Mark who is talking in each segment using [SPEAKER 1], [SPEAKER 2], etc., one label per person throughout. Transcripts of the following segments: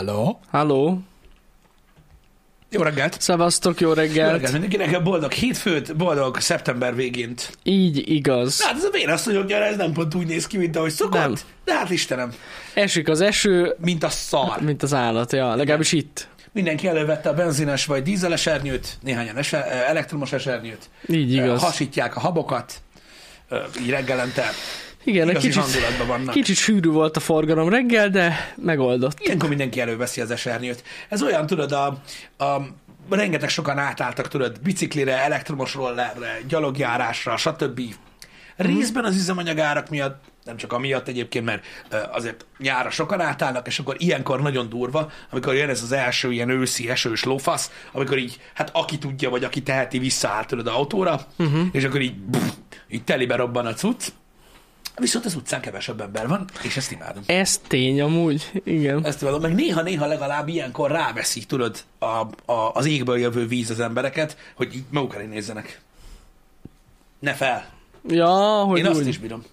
[SPEAKER 1] Halló?
[SPEAKER 2] Halló?
[SPEAKER 1] Jó reggelt!
[SPEAKER 2] Szevasztok, jó
[SPEAKER 1] Jó
[SPEAKER 2] reggelt!
[SPEAKER 1] reggelt mindenkinek, boldog hétfőt, boldog szeptember végént.
[SPEAKER 2] Így igaz.
[SPEAKER 1] Hát ez a vénasszonyok gyere, ez nem pont úgy néz ki, mint ahogy szokott.
[SPEAKER 2] Nem.
[SPEAKER 1] De hát Istenem,
[SPEAKER 2] Esik az eső,
[SPEAKER 1] mint a szar.
[SPEAKER 2] mint az állat, ja, legalábbis itt.
[SPEAKER 1] Mindenki elővette a benzines vagy dízel esernyőt, néhányan eser, elektromos esernyőt.
[SPEAKER 2] Így igaz.
[SPEAKER 1] Hasítják a habokat, így reggelente.
[SPEAKER 2] Igen, egy
[SPEAKER 1] Igazi
[SPEAKER 2] kicsit,
[SPEAKER 1] hangulatban vannak.
[SPEAKER 2] kicsit sűrű volt a forgalom reggel, de megoldott.
[SPEAKER 1] Ilyenkor mindenki előveszi az esernyőt. Ez olyan, tudod, a, a rengeteg sokan átálltak, tudod, biciklire, elektromos rollerre, gyalogjárásra, stb. Részben az üzemanyagárak miatt, nem csak amiatt egyébként, mert azért nyára sokan átállnak, és akkor ilyenkor nagyon durva, amikor jön ez az első ilyen őszi esős lófasz, amikor így, hát aki tudja, vagy aki teheti, visszaáll tudod autóra, uh-huh. és akkor így, pff, így telibe robban a cucc. Viszont az utcán kevesebb ember van, és ezt imádom.
[SPEAKER 2] Ez tény amúgy, igen.
[SPEAKER 1] Ezt tudom, meg néha-néha legalább ilyenkor ráveszi, tudod, a, a, az égből jövő víz az embereket, hogy így maguk elé nézzenek. Ne fel.
[SPEAKER 2] Ja, hogy
[SPEAKER 1] Én azt
[SPEAKER 2] úgy.
[SPEAKER 1] is bírom.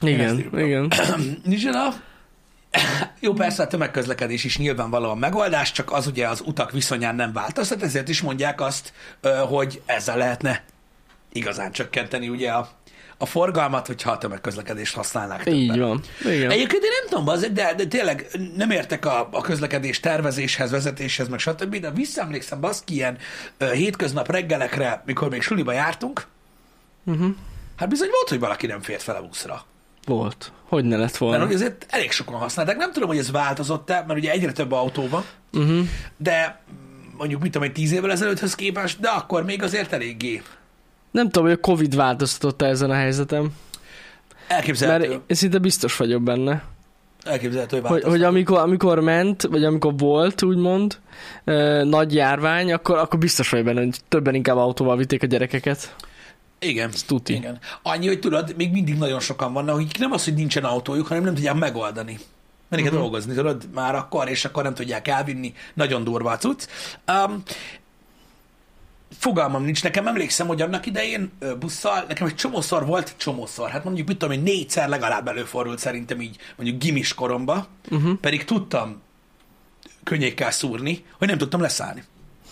[SPEAKER 2] Igen,
[SPEAKER 1] írtam.
[SPEAKER 2] igen.
[SPEAKER 1] Nizsana, jó, persze a tömegközlekedés is nyilvánvalóan megoldás, csak az ugye az utak viszonyán nem változtat, ezért is mondják azt, hogy ezzel lehetne igazán csökkenteni ugye a, a forgalmat, hogyha a tömegközlekedést használnák többen.
[SPEAKER 2] Így van. Igen.
[SPEAKER 1] Egyébként én nem tudom, azért, de, de tényleg nem értek a, a közlekedés tervezéshez, vezetéshez, meg stb. De visszaemlékszem, baszki, ilyen ö, hétköznap reggelekre, mikor még suliba jártunk,
[SPEAKER 2] Uh-huh.
[SPEAKER 1] hát bizony volt, hogy valaki nem fért fel a buszra.
[SPEAKER 2] Volt. Hogy ne lett
[SPEAKER 1] Mert
[SPEAKER 2] volna.
[SPEAKER 1] hogy azért elég sokan használták. Nem tudom, hogy ez változott-e, mert ugye egyre több autó van,
[SPEAKER 2] Uh-huh.
[SPEAKER 1] de mondjuk, mit tudom, egy tíz évvel ezelőtthöz képest, de akkor még azért eléggé
[SPEAKER 2] Nem tudom, hogy a Covid változtatott ezen a helyzetem,
[SPEAKER 1] elképzelhető,
[SPEAKER 2] mert én szinte biztos vagyok benne.
[SPEAKER 1] elképzelhető, hogy
[SPEAKER 2] Hogy, hogy amikor, amikor ment, vagy amikor volt, úgymond, ö, nagy járvány, akkor, akkor biztos vagy benne, hogy többen inkább autóval vitték a gyerekeket.
[SPEAKER 1] Igen.
[SPEAKER 2] Ez tuti.
[SPEAKER 1] Igen. Annyi, hogy tudod, még mindig nagyon sokan vannak, akik nem az, hogy nincsen autójuk, hanem nem tudják megoldani. Menni kell
[SPEAKER 2] Mhm.
[SPEAKER 1] uh-huh. dolgozni, tudod, már akkor, és akkor nem tudják elvinni. Nagyon durva a cucc. Um, fogalmam nincs. Nekem emlékszem, hogy annak idején busszal, nekem egy csomószor volt, csomószor, hát mondjuk, mit tudom én, négyszer legalább előfordult szerintem így, mondjuk gimis koromba, uh-huh. pedig tudtam könnyékkel szúrni, hogy nem tudtam leszállni.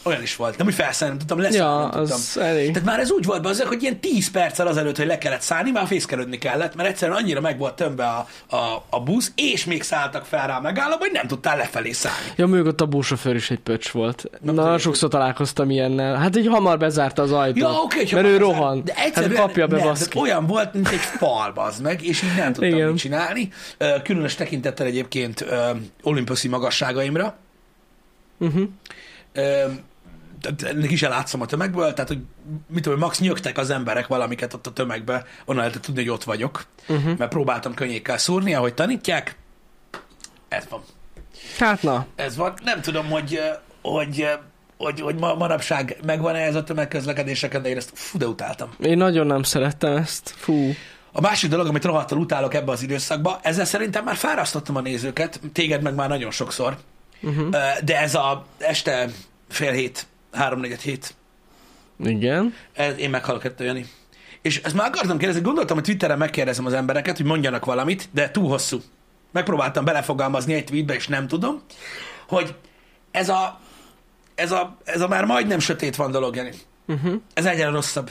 [SPEAKER 1] Olyan is volt. Nem, hogy felszállni, nem tudtam leszállni.
[SPEAKER 2] Ja,
[SPEAKER 1] nem tudtam.
[SPEAKER 2] az elég.
[SPEAKER 1] Tehát már ez úgy volt be azért, hogy ilyen 10 perccel azelőtt, hogy le kellett szállni, már fészkelődni kellett, mert egyszerűen annyira meg volt tömve a, a, a busz, és még szálltak fel rá a megállóba, hogy nem tudtál lefelé szállni.
[SPEAKER 2] Ja, mögött a buszsofőr is egy pöcs volt.
[SPEAKER 1] Nem
[SPEAKER 2] Na,
[SPEAKER 1] tudom.
[SPEAKER 2] sokszor találkoztam ilyennel. Hát így hamar bezárta az ajtót.
[SPEAKER 1] Ja, oké, okay,
[SPEAKER 2] mert ő rohan.
[SPEAKER 1] De
[SPEAKER 2] hát
[SPEAKER 1] egyszerűen
[SPEAKER 2] kapja be
[SPEAKER 1] nem, olyan volt, mint egy fal, bazd meg, és így nem tudtam
[SPEAKER 2] Igen.
[SPEAKER 1] mit csinálni. Különös tekintettel egyébként ö, olimposzi magasságaimra.
[SPEAKER 2] Uh-huh.
[SPEAKER 1] Ennek is elátszom a tömegből, tehát hogy mit tudom, max nyögtek az emberek valamiket ott a tömegbe, onnan lehetett tudni, hogy ott vagyok, uh-huh. mert próbáltam könnyékkel szúrni, ahogy tanítják. Ez van.
[SPEAKER 2] Hát na,
[SPEAKER 1] Ez van. Nem tudom, hogy, hogy, hogy, hogy ma, manapság megvan-e ez a tömegközlekedéseken, de én ezt fú, de utáltam.
[SPEAKER 2] én nagyon nem szerettem ezt. Fú.
[SPEAKER 1] A másik dolog, amit rohadtal utálok ebbe az időszakba, ezzel szerintem már fárasztottam a nézőket, téged meg már nagyon sokszor, uh-huh. de ez a este fél hét, háromnegyed hét,
[SPEAKER 2] Igen.
[SPEAKER 1] ez, én meghalok ettől, Jani. És ezt már akartam kérdezni, gondoltam, hogy Twitteren megkérdezem az embereket, hogy mondjanak valamit, de túl hosszú. Megpróbáltam belefogalmazni egy tweetbe, és nem tudom, hogy ez a, ez a, ez a már majdnem sötét van dolog, Jani.
[SPEAKER 2] Uh-huh.
[SPEAKER 1] Ez egyre rosszabb.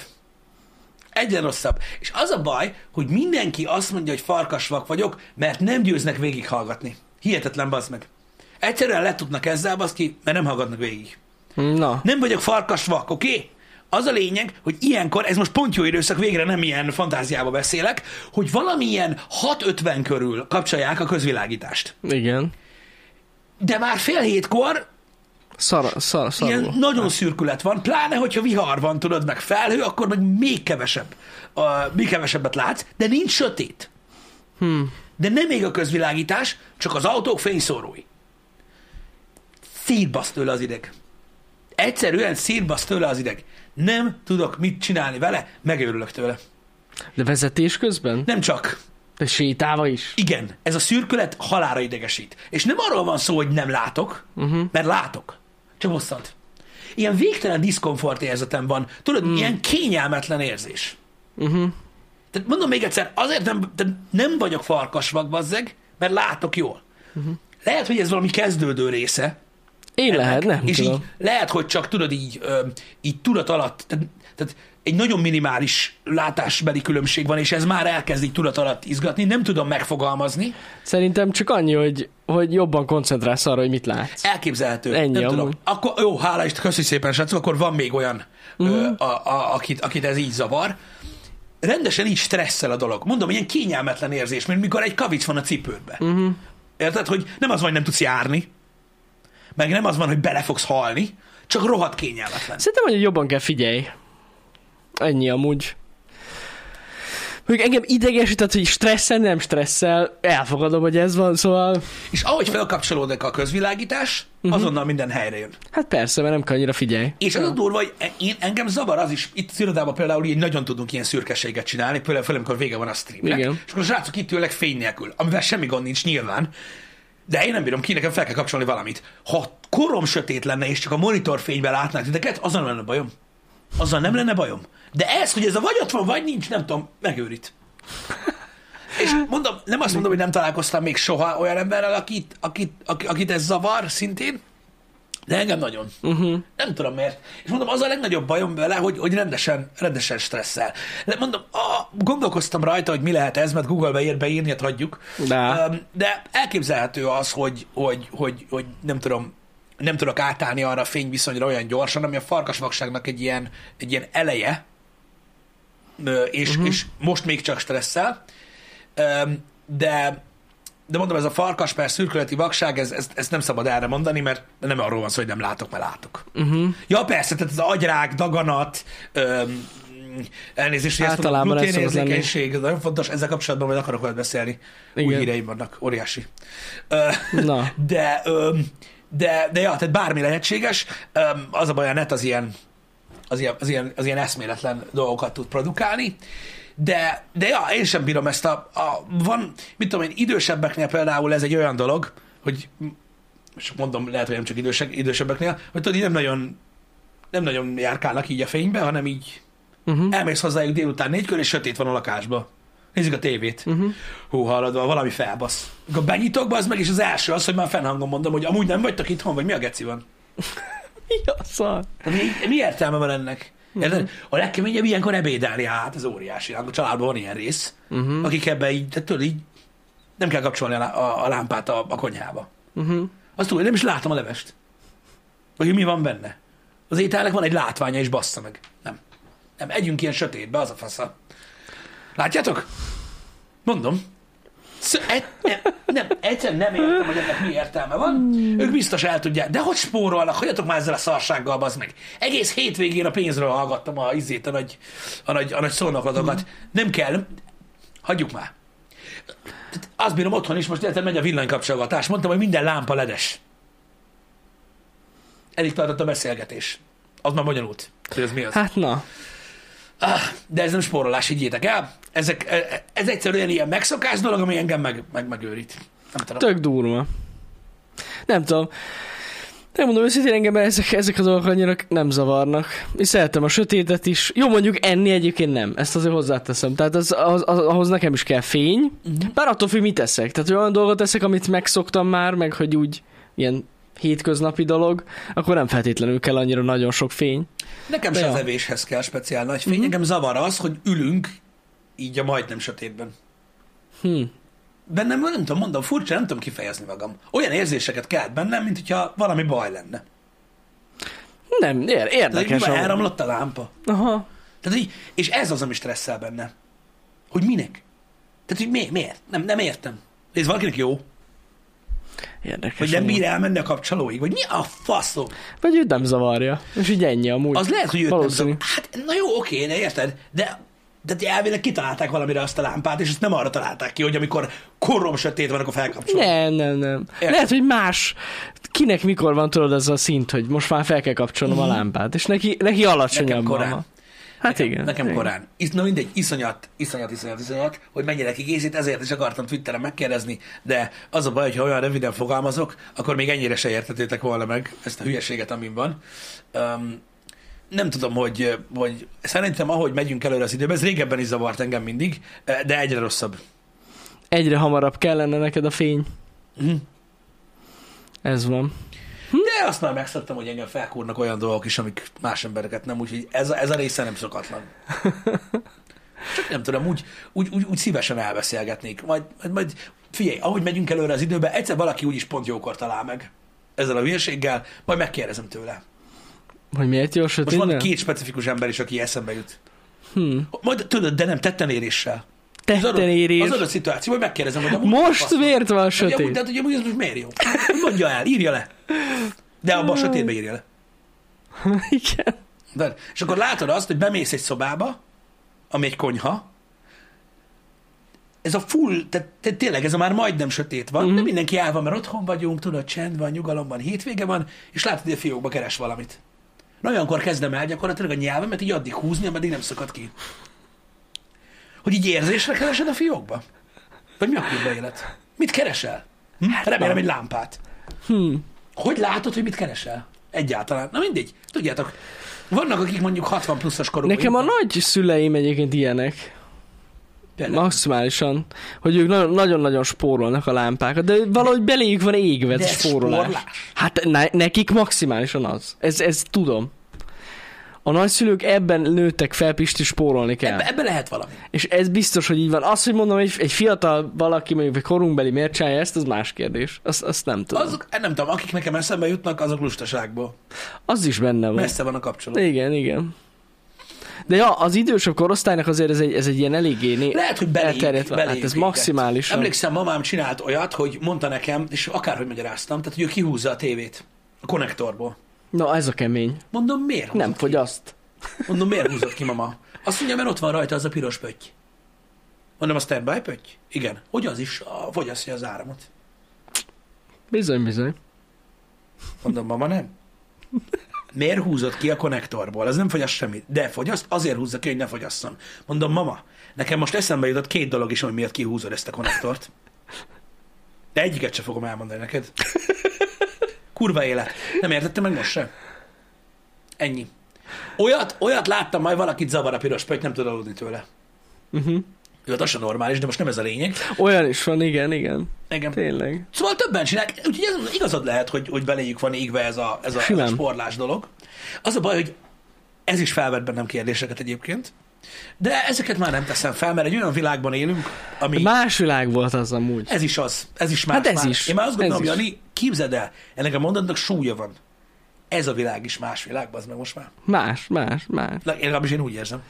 [SPEAKER 1] Egyre rosszabb. És az a baj, hogy mindenki azt mondja, hogy farkasvak vagyok, mert nem győznek végighallgatni. Hihetetlen, bazd meg. Egyszerűen letudnak ezzel, baszki, mert nem hallgatnak végig.
[SPEAKER 2] Na,
[SPEAKER 1] Nem vagyok farkasvak, oké? Okay? Az a lényeg, hogy ilyenkor, ez most pont jó időszak, végre nem ilyen fantáziába beszélek, hogy valamilyen 6.50 körül kapcsolják a közvilágítást.
[SPEAKER 2] igen.
[SPEAKER 1] De már fél hétkor
[SPEAKER 2] Szar, szar, szarul.
[SPEAKER 1] Ilyen nagyon szürkület van, pláne, hogyha vihar van, tudod, meg felhő, akkor meg még kevesebb, uh, még kevesebbet látsz, de nincs sötét.
[SPEAKER 2] Hmm.
[SPEAKER 1] De nem még a közvilágítás, csak az autók fényszórói. Szétbasz tőle az ideg. Egyszerűen szétbasz tőle az ideg. Nem tudok mit csinálni vele, megőrülök tőle.
[SPEAKER 2] De vezetés közben?
[SPEAKER 1] Nem csak.
[SPEAKER 2] De sétálva is?
[SPEAKER 1] Igen, ez a szürkület halára idegesít. És nem arról van szó, hogy nem látok, uh-huh. mert látok. Csak bosszant. Ilyen végtelen diszkomfort érzetem van. Tudod, mm. ilyen kényelmetlen érzés.
[SPEAKER 2] Uh-huh.
[SPEAKER 1] Tehát mondom még egyszer, azért nem, nem vagyok farkasvak, bazzeg, mert látok jól. Uh-huh. Lehet, hogy ez valami kezdődő része.
[SPEAKER 2] Én lehet, nem
[SPEAKER 1] és
[SPEAKER 2] tudom.
[SPEAKER 1] így lehet, hogy csak tudod így, így tudat alatt, tehát, tehát egy nagyon minimális látásbeli különbség van, és ez már elkezd így tudat alatt izgatni, nem tudom megfogalmazni.
[SPEAKER 2] Szerintem csak annyi, hogy, hogy jobban koncentrálsz arra, hogy mit látsz.
[SPEAKER 1] Elképzelhető.
[SPEAKER 2] Ennyi
[SPEAKER 1] nem tudom.
[SPEAKER 2] amúgy.
[SPEAKER 1] Akkor, jó, hála Isten, köszi szépen, srácok, akkor van még olyan, uh-huh. a, a, akit, akit ez így zavar. Rendesen így stresszel a dolog. Mondom, ilyen kényelmetlen érzés, mint mikor egy kavics van a cipődbe. Uh-huh. Érted, hogy nem az van, hogy nem tudsz járni, meg nem az van, hogy bele fogsz halni, csak rohadt kényelmetlen.
[SPEAKER 2] Szerintem, hogy jobban kell figyelj. Ennyi amúgy. Mondjuk engem idegesített, hogy stresszel, nem stresszel, elfogadom, hogy ez van, szóval
[SPEAKER 1] És ahogy felkapcsolódik a közvilágítás, uh-huh. azonnal minden helyre jön.
[SPEAKER 2] hát persze, mert nem kell annyira figyelj.
[SPEAKER 1] És az a durva, hogy e- én, engem zavar az is, itt irodában például így nagyon tudunk ilyen szürkeséget csinálni, például fel, amikor vége van a streamnek.
[SPEAKER 2] Igen.
[SPEAKER 1] És akkor a srácok itt ülnek fény nélkül, amivel semmi gond nincs nyilván, de én nem bírom ki, nekem fel kell kapcsolni valamit. Ha korom sötét lenne, és csak a monitorfényben látnák titeket, azzal nem lenne bajom. Azzal nem lenne bajom. De ez, hogy ez a vagy ott van, vagy nincs, nem tudom, megőrít. És mondom, nem azt mondom, hogy nem találkoztam még soha olyan emberrel, akit, akit, akit ez zavar szintén, de engem nagyon. Uh-huh. Nem tudom miért. És mondom, az a legnagyobb bajom vele, hogy, hogy rendesen, rendesen stresszel. De mondom, a, gondolkoztam rajta, hogy mi lehet ez, mert Google-be ír beírni, hát hagyjuk.
[SPEAKER 2] De.
[SPEAKER 1] De elképzelhető az, hogy, hogy, hogy, hogy nem tudom, nem tudok átállni arra a fényviszonyra olyan gyorsan, ami a farkasvakságnak egy ilyen, egy ilyen eleje, és, uh-huh. és most még csak stresszel. De de mondom, ez a farkas per szürkületi vakság, ez, ez, ezt nem szabad erre mondani, mert nem arról van szó, hogy nem látok, mert látok. Uh-huh. Ja, persze, tehát az agyrák, daganat, öm, elnézést, hogy ezt
[SPEAKER 2] Általában ez szokott
[SPEAKER 1] gluténérzékenység, ez nagyon fontos, ezzel kapcsolatban majd akarok veled beszélni. Igen. Új híreim vannak, óriási. Ö,
[SPEAKER 2] Na.
[SPEAKER 1] De, öm, de, de ja, tehát bármi lehetséges. Öm, Az a baj, a net az ilyen, az ilyen, az ilyen, az ilyen eszméletlen dolgokat tud produkálni. De, de ja, én sem bírom ezt a, a, van, mit tudom én, idősebbeknél például ez egy olyan dolog, hogy és mondom, lehet, hogy nem csak idősek, idősebbeknél, hogy tudod, így nem nagyon, nem nagyon járkálnak így a fénybe, hanem így
[SPEAKER 2] Uh-huh.
[SPEAKER 1] elmész hozzájuk délután négykor, és sötét van a lakásba. Nézzük a tévét. Uh-huh. Hú, hallod, valami felbasz. Akkor benyitok be, az meg is az első az, hogy már fennhangon mondom, hogy amúgy nem vagytok itthon, vagy mi a geci van?
[SPEAKER 2] Mi a szar?
[SPEAKER 1] Mi, mi értelme van ennek? Érted? A legkeményebb ilyenkor ebédelni, hát ez óriási. A családban van ilyen rész, uh-huh. akik ebbe így, tehát így nem kell kapcsolni a, a, a lámpát a, a konyhába.
[SPEAKER 2] Uh-huh.
[SPEAKER 1] Azt tudod, nem is látom a levest. Vagy mi van benne. Az ételnek van egy látványa, és bassza meg. Nem. Nem, együnk ilyen sötétbe, az a fasza. Látjátok? Mondom. Sz- e- nem, egyszerűen nem értem, hogy ennek mi értelme van. Ők biztos el tudják. De hogy spórolnak? Hagyjatok már ezzel a szarsággal, bazd meg. Egész hétvégén a pénzről hallgattam a izét, a nagy, a nagy, a nagy szónoklatokat. Nem kell. Hagyjuk már. Azt bírom otthon is, most érted, megy a villanykapcsolgatás. Mondtam, hogy minden lámpa ledes. Eddig tartott a beszélgetés. Az már bonyolult. Hogy ez mi az?
[SPEAKER 2] Hát na.
[SPEAKER 1] Ah, de ez nem spórolás, higgyétek el. Ezek, e- ez egyszerűen ilyen megszokás dolog, ami engem meg, meg, megőrít. Nem tudom.
[SPEAKER 2] Tök durva. Nem tudom. Nem mondom őszintén, engem ezek, ezek a dolgok annyira nem zavarnak. És szeretem a sötétet is. Jó, mondjuk enni egyébként nem. Ezt azért hozzáteszem. Tehát az, az, az, ahhoz nekem is kell fény. Uh-huh. Bár attól függ, mit teszek. Tehát olyan dolgot teszek, amit megszoktam már, meg hogy úgy ilyen hétköznapi dolog, akkor nem feltétlenül kell annyira nagyon sok fény.
[SPEAKER 1] Nekem
[SPEAKER 2] De
[SPEAKER 1] se
[SPEAKER 2] ja.
[SPEAKER 1] az evéshez kell speciál nagy fény. Engem zavar az, hogy ülünk így a majdnem sötétben.
[SPEAKER 2] Hm.
[SPEAKER 1] Bennem, nem tudom, mondom, furcsa, nem tudom kifejezni magam. Olyan érzéseket kelt bennem, mint hogyha valami baj lenne.
[SPEAKER 2] Nem, ér,
[SPEAKER 1] Tehát,
[SPEAKER 2] érdekes. amúgy.
[SPEAKER 1] elromlott a lámpa.
[SPEAKER 2] Aha.
[SPEAKER 1] Tehát, így, és ez az, ami stresszel benne. Hogy minek? Tehát, hogy mi, miért? Nem, nem értem. Ez valakinek jó,
[SPEAKER 2] Érdekes.
[SPEAKER 1] hogy nem bír elmenni a kapcsolóig, vagy mi a faszom?
[SPEAKER 2] Vagy őt nem zavarja. És így ennyi amúgy.
[SPEAKER 1] Az lehet, hogy őt nem
[SPEAKER 2] Valószínű.
[SPEAKER 1] zavar. Hát, na jó, oké, de érted? De de elvileg kitalálták valamire azt a lámpát, és ezt nem arra találták ki, hogy amikor korom sötét van, akkor felkapcsolod.
[SPEAKER 2] Nem, nem, nem.
[SPEAKER 1] Érted?
[SPEAKER 2] Lehet, hogy más, kinek mikor van tudod ez a szint, hogy most már fel kell kapcsolnom a lámpát, és neki, neki alacsonyabb
[SPEAKER 1] Mhm.
[SPEAKER 2] Van. Hát
[SPEAKER 1] nekem,
[SPEAKER 2] igen.
[SPEAKER 1] Nekem
[SPEAKER 2] igen.
[SPEAKER 1] korán. Is, na mindegy, iszonyat, iszonyat, iszonyat, iszonyat, hogy mennyire kikészít, ezért is akartam Twitteren megkérdezni, de az a baj, hogy ha olyan röviden fogalmazok, akkor még ennyire se értetétek volna meg ezt a hülyeséget, amin van. Um, nem tudom, hogy, hogy szerintem ahogy megyünk előre az időben, ez régebben is zavart engem mindig, de egyre rosszabb.
[SPEAKER 2] Egyre hamarabb kellene neked a fény.
[SPEAKER 1] Mhm.
[SPEAKER 2] Ez van.
[SPEAKER 1] De azt már megszoktam, hogy engem felkúrnak olyan dolgok is, amik más embereket nem, úgyhogy ez a, ez a része nem szokatlan. Csak nem tudom, úgy, úgy, úgy, úgy szívesen elbeszélgetnék. Majd, majd, majd figyelj, ahogy megyünk előre az időbe, egyszer valaki úgyis pont jókor talál meg ezzel a hülyeséggel, majd megkérdezem tőle.
[SPEAKER 2] Hogy miért jó a
[SPEAKER 1] Most van két specifikus ember is, aki eszembe jut.
[SPEAKER 2] Hmm.
[SPEAKER 1] Majd tudod, de nem tetten-éréssel. Az
[SPEAKER 2] Tetten érés.
[SPEAKER 1] az adott szituáció, hogy megkérdezem, hogy
[SPEAKER 2] Most miért van
[SPEAKER 1] Hogy amúgy,
[SPEAKER 2] sötét?
[SPEAKER 1] tehát, hogy amúgy ez most miért jó? Hogy Mondja el, írja le. De abban a sötétbe írja le.
[SPEAKER 2] Igen.
[SPEAKER 1] De, és akkor látod azt, hogy bemész egy szobába, ami egy konyha, ez a full, tehát te, tényleg ez a már majdnem sötét van, mm-hmm. de mindenki el van, mert otthon vagyunk, tudod, csend van, nyugalom van, hétvége van, és látod, hogy a fiókba keres valamit. Na olyankor kezdem el gyakorlatilag a nyelvemet így addig húzni, ameddig nem szakad ki. Hogy így érzésre keresed a fiókba? Vagy mi a kurva élet? Mit keresel? Hm? Remélem egy lámpát.
[SPEAKER 2] Hm.
[SPEAKER 1] Hogy látod, hogy mit keresel? Egyáltalán. Na mindegy. Tudjátok, vannak, akik mondjuk 60 pluszos korúak.
[SPEAKER 2] Nekem a nagy szüleim egyébként ilyenek.
[SPEAKER 1] Például.
[SPEAKER 2] Maximálisan. Hogy ők nagyon- nagyon-nagyon spórolnak a lámpákat, de valahogy beléjük van égve ez a spórolás.
[SPEAKER 1] spórolás?
[SPEAKER 2] Hát ne, nekik maximálisan az. Ez, ez tudom. A nagyszülők ebben nőttek fel, Pisti, spórolni kell.
[SPEAKER 1] Ebbe, ebbe lehet valami.
[SPEAKER 2] És ez biztos, hogy így van. Azt, hogy mondom, egy, egy fiatal valaki, mondjuk egy korunkbeli miért csinálja ezt, az más kérdés. Azt, azt nem tudom. Az...
[SPEAKER 1] Azok, nem tudom, akik nekem eszembe jutnak, azok lustaságból.
[SPEAKER 2] az is benne van.
[SPEAKER 1] Messze van a kapcsolat.
[SPEAKER 2] Igen, igen. De ja, az idősebb korosztálynak azért ez egy, ez egy ilyen eléggé né...
[SPEAKER 1] Lehet, hogy beléjük,
[SPEAKER 2] elterjedt
[SPEAKER 1] beléjük
[SPEAKER 2] Hát ez
[SPEAKER 1] véget.
[SPEAKER 2] maximálisan.
[SPEAKER 1] Emlékszem, mamám csinált olyat, hogy mondta nekem, és akárhogy magyaráztam, tehát, hogy ő kihúzza a tévét a konnektorból.
[SPEAKER 2] Na, ez a kemény.
[SPEAKER 1] Mondom, miért húzott
[SPEAKER 2] Nem
[SPEAKER 1] ki?
[SPEAKER 2] fogyaszt.
[SPEAKER 1] Mondom, miért húzott ki, mama? Azt mondja, mert ott van rajta az a piros pötty. Mondom, a standby pötty? Igen. Hogy az is a, fogyasztja az áramot.
[SPEAKER 2] Bizony, bizony.
[SPEAKER 1] Mondom, mama, nem. Miért húzott ki a konnektorból? Az nem fogyaszt semmit. De fogyaszt, azért húzza ki, hogy ne fogyasszon. Mondom, mama, nekem most eszembe jutott két dolog is, hogy miért kihúzod ezt a konnektort. De egyiket sem fogom elmondani neked. Kurva élet. Nem értettem meg most sem. Ennyi. Olyat, olyat láttam, majd valakit zavar a piros pötty, nem tud aludni tőle.
[SPEAKER 2] Uh-huh.
[SPEAKER 1] Jó, az sem normális, de most nem ez a lényeg.
[SPEAKER 2] Olyan is van, igen, igen.
[SPEAKER 1] Engem.
[SPEAKER 2] Tényleg.
[SPEAKER 1] Szóval többen csinálják, úgyhogy ez, igazad lehet, hogy, hogy beléjük van égve ez a, ez, a, ez a
[SPEAKER 2] Simán.
[SPEAKER 1] sporlás dolog. Az a baj, hogy ez is felvet bennem kérdéseket egyébként, de ezeket már nem teszem fel, mert egy olyan világban élünk, ami...
[SPEAKER 2] Más világ volt az amúgy.
[SPEAKER 1] Ez is az, ez is más.
[SPEAKER 2] Hát ez
[SPEAKER 1] már.
[SPEAKER 2] is,
[SPEAKER 1] Én már azt gondolom,
[SPEAKER 2] is.
[SPEAKER 1] Jani, képzeld el, ennek a mondatnak súlya van. Ez a világ is más világ, az meg most már.
[SPEAKER 2] Más, más, más.
[SPEAKER 1] Én legalábbis én úgy érzem.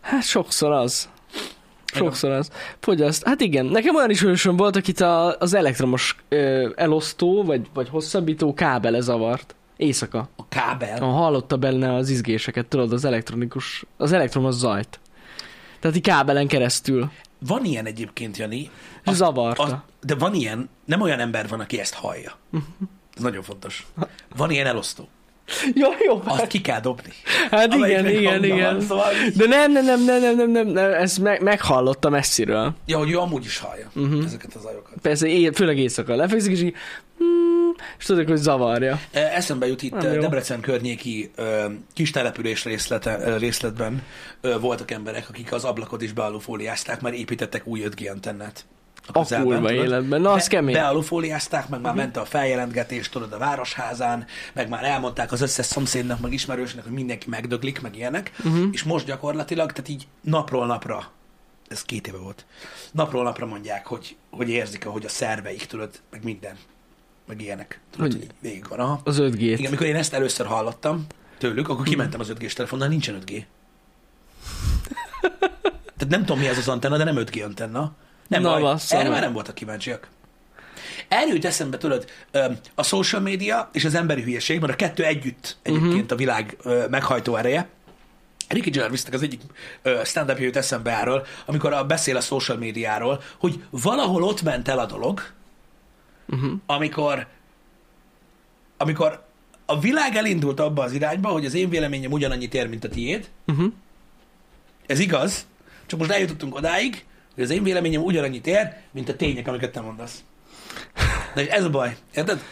[SPEAKER 2] Hát sokszor az. Sokszor az. Fogyaszt. Hát igen, nekem olyan ismerősöm volt, akit a, az elektromos ö, elosztó, vagy, vagy hosszabbító kábele zavart. Éjszaka.
[SPEAKER 1] A kábel.
[SPEAKER 2] Ah, hallotta benne az izgéseket, tudod, az elektronikus, az elektromos zajt. Tehát így kábelen keresztül.
[SPEAKER 1] Van ilyen egyébként, Jani.
[SPEAKER 2] Az, Zavarta.
[SPEAKER 1] Az, de van ilyen, nem olyan ember van, aki ezt hallja. Mhm. Ez nagyon fontos. Van ilyen elosztó.
[SPEAKER 2] Jó, jó.
[SPEAKER 1] Azt ki kell dobni.
[SPEAKER 2] Hát igen, igen, igen.
[SPEAKER 1] Szóval...
[SPEAKER 2] De nem, nem, nem, nem, nem, nem, nem, nem. ezt meg, meghallottam messziről.
[SPEAKER 1] Ja, hogy ő amúgy is hallja uh-huh. ezeket az ajokat.
[SPEAKER 2] Persze, é- főleg éjszaka lefekszik, és így és tudod, hogy zavarja.
[SPEAKER 1] E, Eszembe jut itt
[SPEAKER 2] Nem
[SPEAKER 1] e,
[SPEAKER 2] jó.
[SPEAKER 1] Debrecen környéki ö, kis település részlete, részletben voltak emberek, akik az ablakot is bealufóliázták, mert építettek új 5G antennát.
[SPEAKER 2] A
[SPEAKER 1] közelben,
[SPEAKER 2] kurva életben. Na, az
[SPEAKER 1] Be-
[SPEAKER 2] kemény.
[SPEAKER 1] Bealufóliázták, meg már ment a feljelentgetés, tudod, a városházán, meg már elmondták az összes szomszédnak, meg ismerősnek, hogy mindenki megdöglik, meg ilyenek, uh-huh. és most gyakorlatilag, tehát így napról napra, ez két éve volt, napról napra mondják, hogy, hogy érzik, ahogy a szerveik, tudod, meg minden, meg ilyenek. Tudod,
[SPEAKER 2] Hogy-
[SPEAKER 1] végig van. Aha.
[SPEAKER 2] Az 5G-t.
[SPEAKER 1] Igen, amikor én ezt először hallottam tőlük, akkor kimentem az 5G-s telefonnal, nincsen 5G. Tehát nem tudom, mi ez az antenna, de nem 5G antenna. Nem
[SPEAKER 2] Na,
[SPEAKER 1] baj, erre már nem voltak kíváncsiak. Erről jut eszembe, tudod, a social media és az emberi hülyeség, mert a kettő együtt egyébként
[SPEAKER 2] Mhm.
[SPEAKER 1] uh-huh. a világ ö, meghajtó ereje. Ricky Gervaisnek az egyik ö, stand-up jut eszembe erről, amikor a, beszél a social médiáról, hogy valahol ott ment el a dolog,
[SPEAKER 2] Uh-huh.
[SPEAKER 1] amikor, amikor a világ elindult abba az irányba, hogy az én véleményem ugyanannyit ér, mint a tiéd.
[SPEAKER 2] Uh-huh.
[SPEAKER 1] Ez igaz, csak most eljutottunk odáig, hogy az én véleményem ugyanannyit ér, mint a tények, amiket te mondasz. De ez a baj, érted?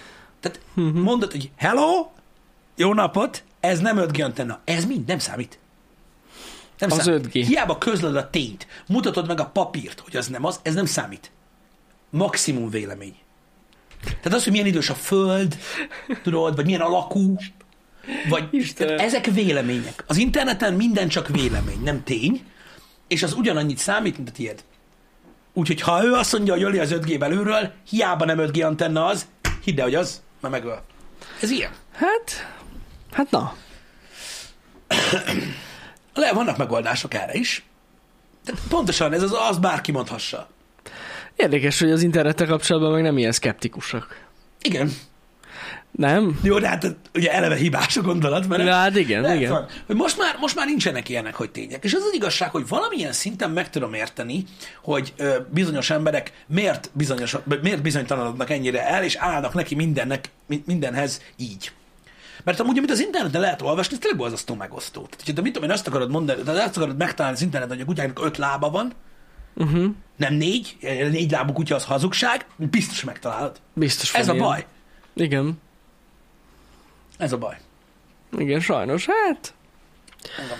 [SPEAKER 1] Tehát
[SPEAKER 2] Mhm.
[SPEAKER 1] mondod, hogy hello, jó napot, ez nem 5G antenna, ez mind nem számít. Nem
[SPEAKER 2] Az
[SPEAKER 1] számít.
[SPEAKER 2] 5G.
[SPEAKER 1] Hiába közlöd a tényt, mutatod meg a papírt, hogy az nem az, ez nem számít. Maximum vélemény. Tehát az, hogy milyen idős a föld, tudod, vagy milyen alakú, vagy
[SPEAKER 2] Istenem.
[SPEAKER 1] ezek vélemények. Az interneten minden csak vélemény, nem tény, és az ugyanannyit számít, mint a tiéd. Úgyhogy ha ő azt mondja, hogy öli az 5G belülről, hiába nem 5G antenna az, hidd el, hogy az, mert megöl. Ez ilyen.
[SPEAKER 2] Hát, hát na.
[SPEAKER 1] Le, vannak megoldások erre is. De pontosan, ez az, az bárki mondhassa.
[SPEAKER 2] Érdekes, hogy az internettel kapcsolatban meg nem ilyen szkeptikusak.
[SPEAKER 1] Igen.
[SPEAKER 2] Nem?
[SPEAKER 1] Jó, de hát ugye eleve hibás a gondolat, mert
[SPEAKER 2] Ja, hát igen,
[SPEAKER 1] lehet
[SPEAKER 2] igen.
[SPEAKER 1] van, most már, most már nincsenek ilyenek, hogy tények. És az az igazság, hogy valamilyen szinten meg tudom érteni, hogy ö, bizonyos emberek miért, bizonyos, miért bizonytalanodnak ennyire el, és állnak neki mindennek, mi- mindenhez így. Mert amúgy, amit az interneten lehet olvasni, ez tényleg borzasztó megosztó. Tehát, te mit tudom én, azt akarod mondani, de azt akarod megtalálni az interneten, hogy a kutyának öt lába van,
[SPEAKER 2] Uh-huh.
[SPEAKER 1] nem négy, négy lábú kutya az hazugság, biztos megtalálod.
[SPEAKER 2] Biztos
[SPEAKER 1] Ez a
[SPEAKER 2] ilyen.
[SPEAKER 1] baj.
[SPEAKER 2] Igen.
[SPEAKER 1] Ez a baj.
[SPEAKER 2] Igen, sajnos. Hát,
[SPEAKER 1] Engem.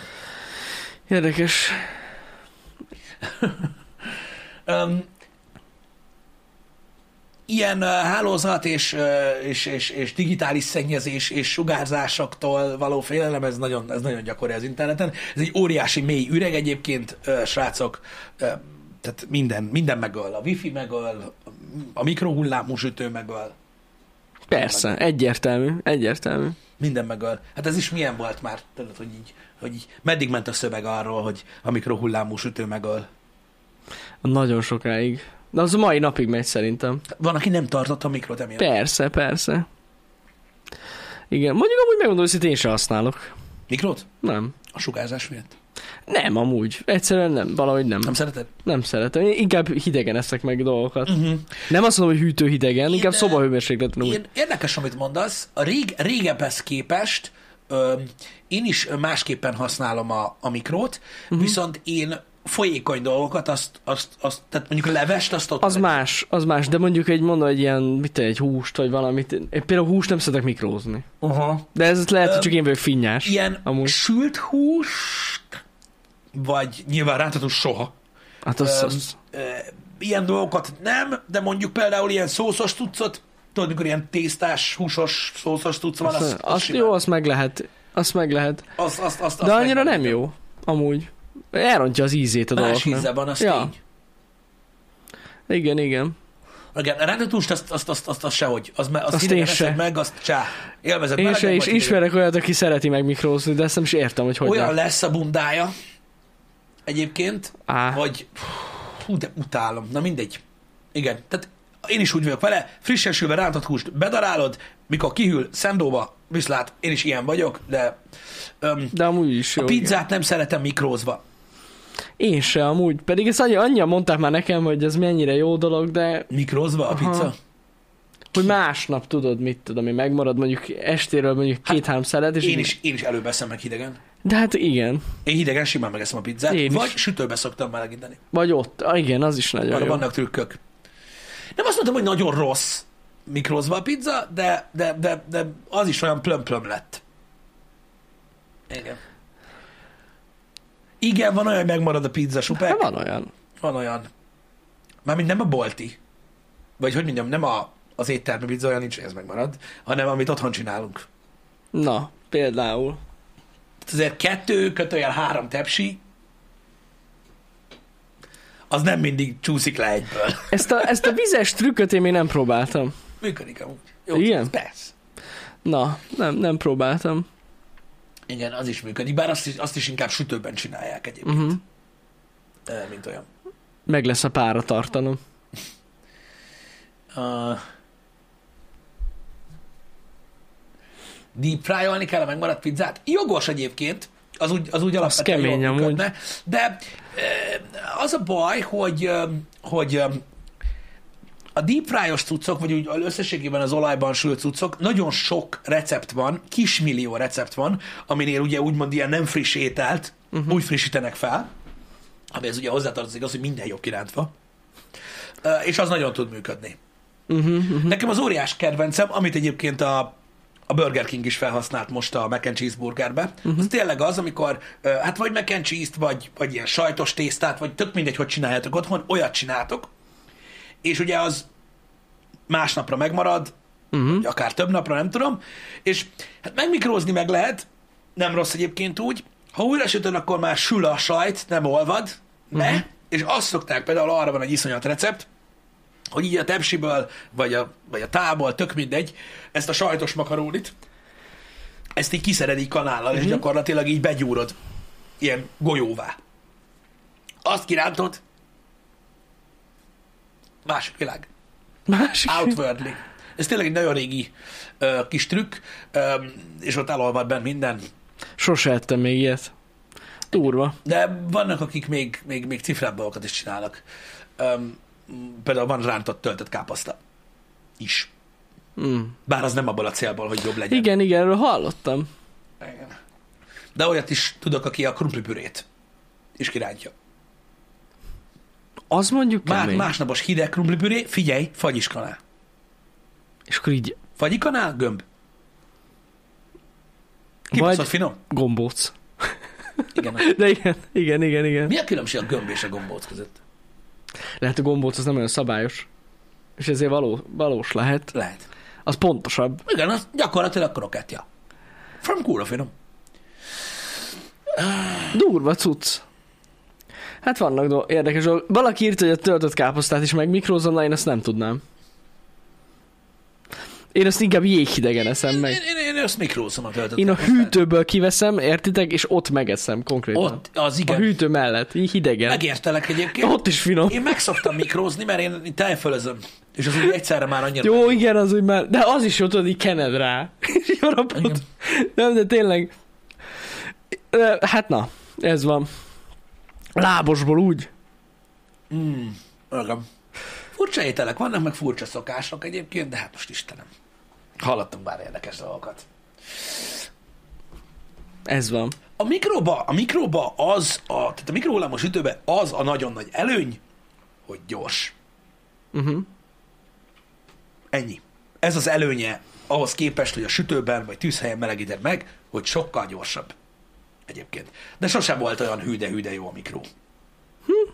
[SPEAKER 2] érdekes.
[SPEAKER 1] Um, ilyen uh, hálózat és, uh, és, és, és digitális szennyezés és sugárzásoktól való félelem, ez nagyon, ez nagyon gyakori az interneten. Ez egy óriási mély üreg egyébként, uh, srácok, uh, tehát minden, minden megöl. A wifi megöl, a mikrohullámú sütő megöl,
[SPEAKER 2] Persze, egyértelmű, egyértelmű.
[SPEAKER 1] minden megöl. Hát ez is milyen volt már, tudod, hogy így, hogy így meddig ment a szöveg arról, hogy a mikrohullámú sütő megöl.
[SPEAKER 2] Nagyon sokáig. De az a mai napig megy szerintem.
[SPEAKER 1] Van, aki nem tartott a mikrot emiatt.
[SPEAKER 2] Persze, persze. Igen, mondjuk amúgy megmondom, hogy én sem használok.
[SPEAKER 1] Mikrot?
[SPEAKER 2] Nem.
[SPEAKER 1] A sugárzás miatt.
[SPEAKER 2] Nem, amúgy. Egyszerűen nem, valahogy nem.
[SPEAKER 1] Nem szereted?
[SPEAKER 2] nem szeretem. Én inkább hidegen eszek meg dolgokat.
[SPEAKER 1] Uh-huh.
[SPEAKER 2] Nem azt mondom, hogy hűtő hidegen,
[SPEAKER 1] Én,
[SPEAKER 2] inkább szobahőmérsékleten úgy.
[SPEAKER 1] Én, érdekes, amit mondasz. A rég, régebhez képest ö, én is másképpen használom a, a mikrót, uh-huh. viszont én folyékony dolgokat, azt, azt, azt, tehát mondjuk levest, azt ott...
[SPEAKER 2] Az más, az más, de mondjuk egy mondom, egy ilyen, mit egy húst, vagy valamit. Én például húst nem szeretek mikrózni.
[SPEAKER 1] Uh-huh.
[SPEAKER 2] De ez lehet, hogy csak én vagyok finnyás.
[SPEAKER 1] Ilyen
[SPEAKER 2] Amúgy.
[SPEAKER 1] sült húst, vagy nyilván rántató soha.
[SPEAKER 2] Hát az, az,
[SPEAKER 1] ilyen dolgokat nem, de mondjuk például ilyen szószos tucot, tudod, mikor ilyen tésztás, húsos, szószos tuc van, az,
[SPEAKER 2] az,
[SPEAKER 1] az,
[SPEAKER 2] az, jó, azt meg lehet. Azt meg lehet.
[SPEAKER 1] Az, az, az,
[SPEAKER 2] De annyira nem jó, amúgy. Elrontja az ízét a
[SPEAKER 1] Más
[SPEAKER 2] dolgoknak.
[SPEAKER 1] íze van, az
[SPEAKER 2] Ja.
[SPEAKER 1] tény.
[SPEAKER 2] Igen, igen.
[SPEAKER 1] Igen, a rendetlust azt, azt, azt, azt, azt sehogy. Az, me- azt,
[SPEAKER 2] Azt
[SPEAKER 1] azt
[SPEAKER 2] én se.
[SPEAKER 1] meg, azt csá. Élvezed
[SPEAKER 2] Én se
[SPEAKER 1] hidegen.
[SPEAKER 2] ismerek olyat, aki szereti meg mikrózni, de ezt nem is értem, hogy hogy
[SPEAKER 1] Olyan lesz a bundája egyébként,
[SPEAKER 2] Á,
[SPEAKER 1] hogy hú, de utálom. Na mindegy. Igen, tehát én is úgy vagyok vele, frissen sülve rántott húst bedarálod, mikor kihűl szendóba, viszlát, én is ilyen vagyok, de öm,
[SPEAKER 2] de amúgy is
[SPEAKER 1] a
[SPEAKER 2] jó. igen.
[SPEAKER 1] pizzát nem szeretem mikrózva.
[SPEAKER 2] Én se amúgy. Pedig ezt annyi, annyian mondták már nekem, hogy ez mennyire jó dolog, de
[SPEAKER 1] Mikrózva a
[SPEAKER 2] Aha.
[SPEAKER 1] pizza?
[SPEAKER 2] hogy másnap tudod, mit tudom én, megmarad mondjuk estéről mondjuk két-három szelet, és
[SPEAKER 1] Én
[SPEAKER 2] így-
[SPEAKER 1] is, én is előveszem meg hidegen.
[SPEAKER 2] De hát igen.
[SPEAKER 1] Én hidegen simán megeszem a pizzát,
[SPEAKER 2] Én is.
[SPEAKER 1] vagy sütőbe szoktam melegíteni.
[SPEAKER 2] Vagy ott. Ah, igen, az is nagyon
[SPEAKER 1] Arra
[SPEAKER 2] jó.
[SPEAKER 1] vannak trükkök. Nem azt mondtam, hogy nagyon rossz mikrózva a pizza, de, de, de, de az is olyan plöm-plöm lett. Igen. Igen, van olyan, hogy megmarad a pizza super.
[SPEAKER 2] Hát van olyan.
[SPEAKER 1] Van olyan. Mármint nem a bolti. Vagy hogy mondjam, nem a, az éttermi pizza olyan nincs, ez megmarad, hanem amit otthon csinálunk.
[SPEAKER 2] Na, például.
[SPEAKER 1] Tehát azért kettő, kötőjel három tepsi, az nem mindig csúszik le egyből.
[SPEAKER 2] Ezt a, ezt a vizes trükköt én még nem próbáltam.
[SPEAKER 1] Működik amúgy. Jó,
[SPEAKER 2] Igen?
[SPEAKER 1] Persze.
[SPEAKER 2] Na, nem, nem próbáltam.
[SPEAKER 1] Igen, az is működik, bár azt is, azt is inkább sütőben csinálják egyébként,
[SPEAKER 2] Uh-huh.
[SPEAKER 1] uh-huh. mint olyan.
[SPEAKER 2] Meg lesz a pára tartalom.
[SPEAKER 1] Uh, deep fryolni kell a megmaradt pizzát. Jogos egyébként, az úgy, az úgy alapvetően
[SPEAKER 2] kemény
[SPEAKER 1] jól működne, de uh, az a baj, hogy, um, hogy um, a deep fryos cuccok, vagy úgy összességében az olajban sült cuccok, nagyon sok recept van, kismillió recept van, aminél ugye úgymond ilyen nem friss ételt uh-huh. úgy frissítenek fel, ami ez ugye hozzátartozik az, hogy minden jó kirántva, és az nagyon tud működni.
[SPEAKER 2] Uh-huh, uh-huh.
[SPEAKER 1] Nekem az óriás kedvencem, amit egyébként a, a Burger King is felhasznált most a mac and cheese burgerbe, uh-huh. az tényleg az, amikor hát vagy mac and cheese-t, vagy, vagy ilyen sajtos tésztát, vagy tök mindegy, hogy csináljátok otthon, olyat csináltok, és ugye az másnapra megmarad,
[SPEAKER 2] Uh-huh.
[SPEAKER 1] vagy akár több napra, nem tudom, és hát megmikrózni meg lehet, nem rossz egyébként úgy, ha újra sütöd, akkor már sül a sajt, nem olvad, ne, uh-huh. és azt szokták, például arra van egy iszonyat recept, hogy így a tepsiből, vagy a, vagy a tából, tök mindegy, ezt a sajtos makarónit, ezt így kiszered így kanállal, uh-huh. és gyakorlatilag így begyúrod ilyen golyóvá. Azt kirántod, másik világ.
[SPEAKER 2] Másik.
[SPEAKER 1] Outwardly. Ez tényleg egy nagyon régi ö, kis trükk, ö, és ott elolvad benne minden.
[SPEAKER 2] Sose ettem még ilyet. Durva.
[SPEAKER 1] De vannak, akik még, még, még cifrább dolgokat is csinálnak. Öm, például van rántott töltött káposzta is.
[SPEAKER 2] Mm.
[SPEAKER 1] Bár az nem abból a célból, hogy jobb legyen.
[SPEAKER 2] Igen, igen, erről hallottam.
[SPEAKER 1] Igen. De olyat is tudok, aki a krumplipürét is kirántja.
[SPEAKER 2] Az mondjuk
[SPEAKER 1] Már másnapos hideg krumplipüré, figyelj, fagyiskanál.
[SPEAKER 2] És akkor így
[SPEAKER 1] Fagyikanál, gömb.
[SPEAKER 2] Vagy-
[SPEAKER 1] Kibaszott finom?
[SPEAKER 2] gombóc.
[SPEAKER 1] Igen.
[SPEAKER 2] De igen, igen, igen, igen.
[SPEAKER 1] Mi a különbség a gömb és a gombóc között?
[SPEAKER 2] Lehet a gombóc az nem olyan szabályos. És ezért való, valós lehet.
[SPEAKER 1] Lehet.
[SPEAKER 2] Az pontosabb.
[SPEAKER 1] Igen, az gyakorlatilag kroketja. From kurva finom.
[SPEAKER 2] Durva cucc. Hát vannak do- érdekes dolgok. Valaki írta, hogy a töltött káposztát is megmikrózom, na én azt nem tudnám. Én azt inkább jéghidegen eszem meg.
[SPEAKER 1] én, én azt mikrózom a töltött
[SPEAKER 2] Én a hűtőből kiveszem, értitek, és ott megeszem konkrétan.
[SPEAKER 1] Ott, az
[SPEAKER 2] A
[SPEAKER 1] igen.
[SPEAKER 2] hűtő mellett, így hidegen.
[SPEAKER 1] Megértelek egyébként.
[SPEAKER 2] Ott is finom.
[SPEAKER 1] Én meg szoktam mikrózni, mert én, én tejfölözöm. És az úgy egyszerre már annyira...
[SPEAKER 2] Jó, igen, az úgy már, de az is tudod, így kened rá. Jó napot.
[SPEAKER 1] Igen.
[SPEAKER 2] Nem, de tényleg. Hát na, ez van. Lábosból úgy.
[SPEAKER 1] Mm, igen. Furcsa ételek vannak, meg furcsa szokások egyébként, de hát most Istenem. Hallottunk már érdekes dolgokat.
[SPEAKER 2] Ez van.
[SPEAKER 1] A mikróba, a mikróba az, a, tehát a mikrohullámos ütőbe az a nagyon nagy előny, hogy gyors.
[SPEAKER 2] Uh-huh.
[SPEAKER 1] Ennyi. Ez az előnye ahhoz képest, hogy a sütőben vagy tűzhelyen melegíted meg, hogy sokkal gyorsabb. Egyébként. De sosem volt olyan hűde-hűde jó a mikró. Hm.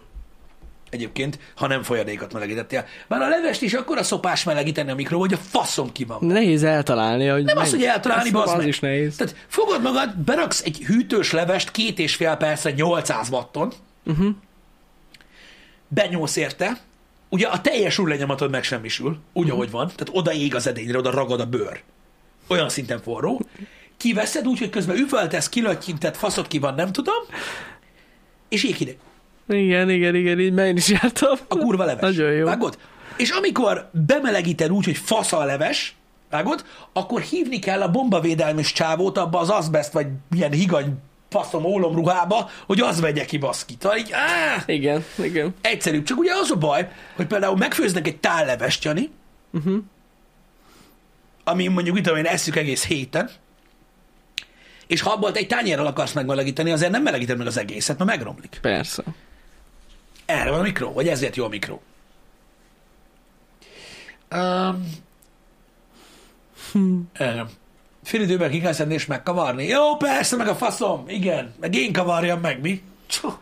[SPEAKER 1] Egyébként, ha nem folyadékot melegítettél. Már a levest is akkor a szopás melegíteni a mikró, hogy a faszom ki van.
[SPEAKER 2] Nehéz eltalálni, hogy
[SPEAKER 1] Nem az, hogy eltalálni,
[SPEAKER 2] az, az
[SPEAKER 1] meg.
[SPEAKER 2] is nehéz.
[SPEAKER 1] Tehát fogod magad, beraksz egy hűtős levest két és fél percre 800 watton,
[SPEAKER 2] Uh-huh.
[SPEAKER 1] benyúlsz érte, ugye a teljes ullenyomatod megsemmisül, úgy, ahogy van, tehát oda ég az edényre, oda ragad a bőr. Olyan szinten forró. Kiveszed úgy, hogy közben üvöltesz, kilötyintett, faszod ki van, nem tudom, és jéghideg.
[SPEAKER 2] Igen, igen, igen, így meg is jártam.
[SPEAKER 1] A kurva leves.
[SPEAKER 2] Nagyon jó.
[SPEAKER 1] Vágod? És amikor bemelegíted úgy, hogy fasz a leves, vágod, akkor hívni kell a bombavédelmes csávót abba az azbest, vagy milyen higany faszom ólomruhába, hogy az vegye ki baszki. Tehát így, áh,
[SPEAKER 2] Igen, igen.
[SPEAKER 1] egyszerűbb. Csak ugye az a baj, hogy például megfőznek egy tál levest, Jani,
[SPEAKER 2] Uh-huh.
[SPEAKER 1] ami mondjuk, mit tudom én, eszük egész héten, és ha abból egy tányérral akarsz megmelegíteni, azért nem melegíted meg az egészet, mert megromlik.
[SPEAKER 2] Persze.
[SPEAKER 1] Erre van a mikró, vagy ezért jó a mikró. Um,
[SPEAKER 2] Hm.
[SPEAKER 1] um, fél időben ki kell szedni és megkavarni. Jó, persze, meg a faszom. Igen, meg én kavarjam meg, mi? Csú.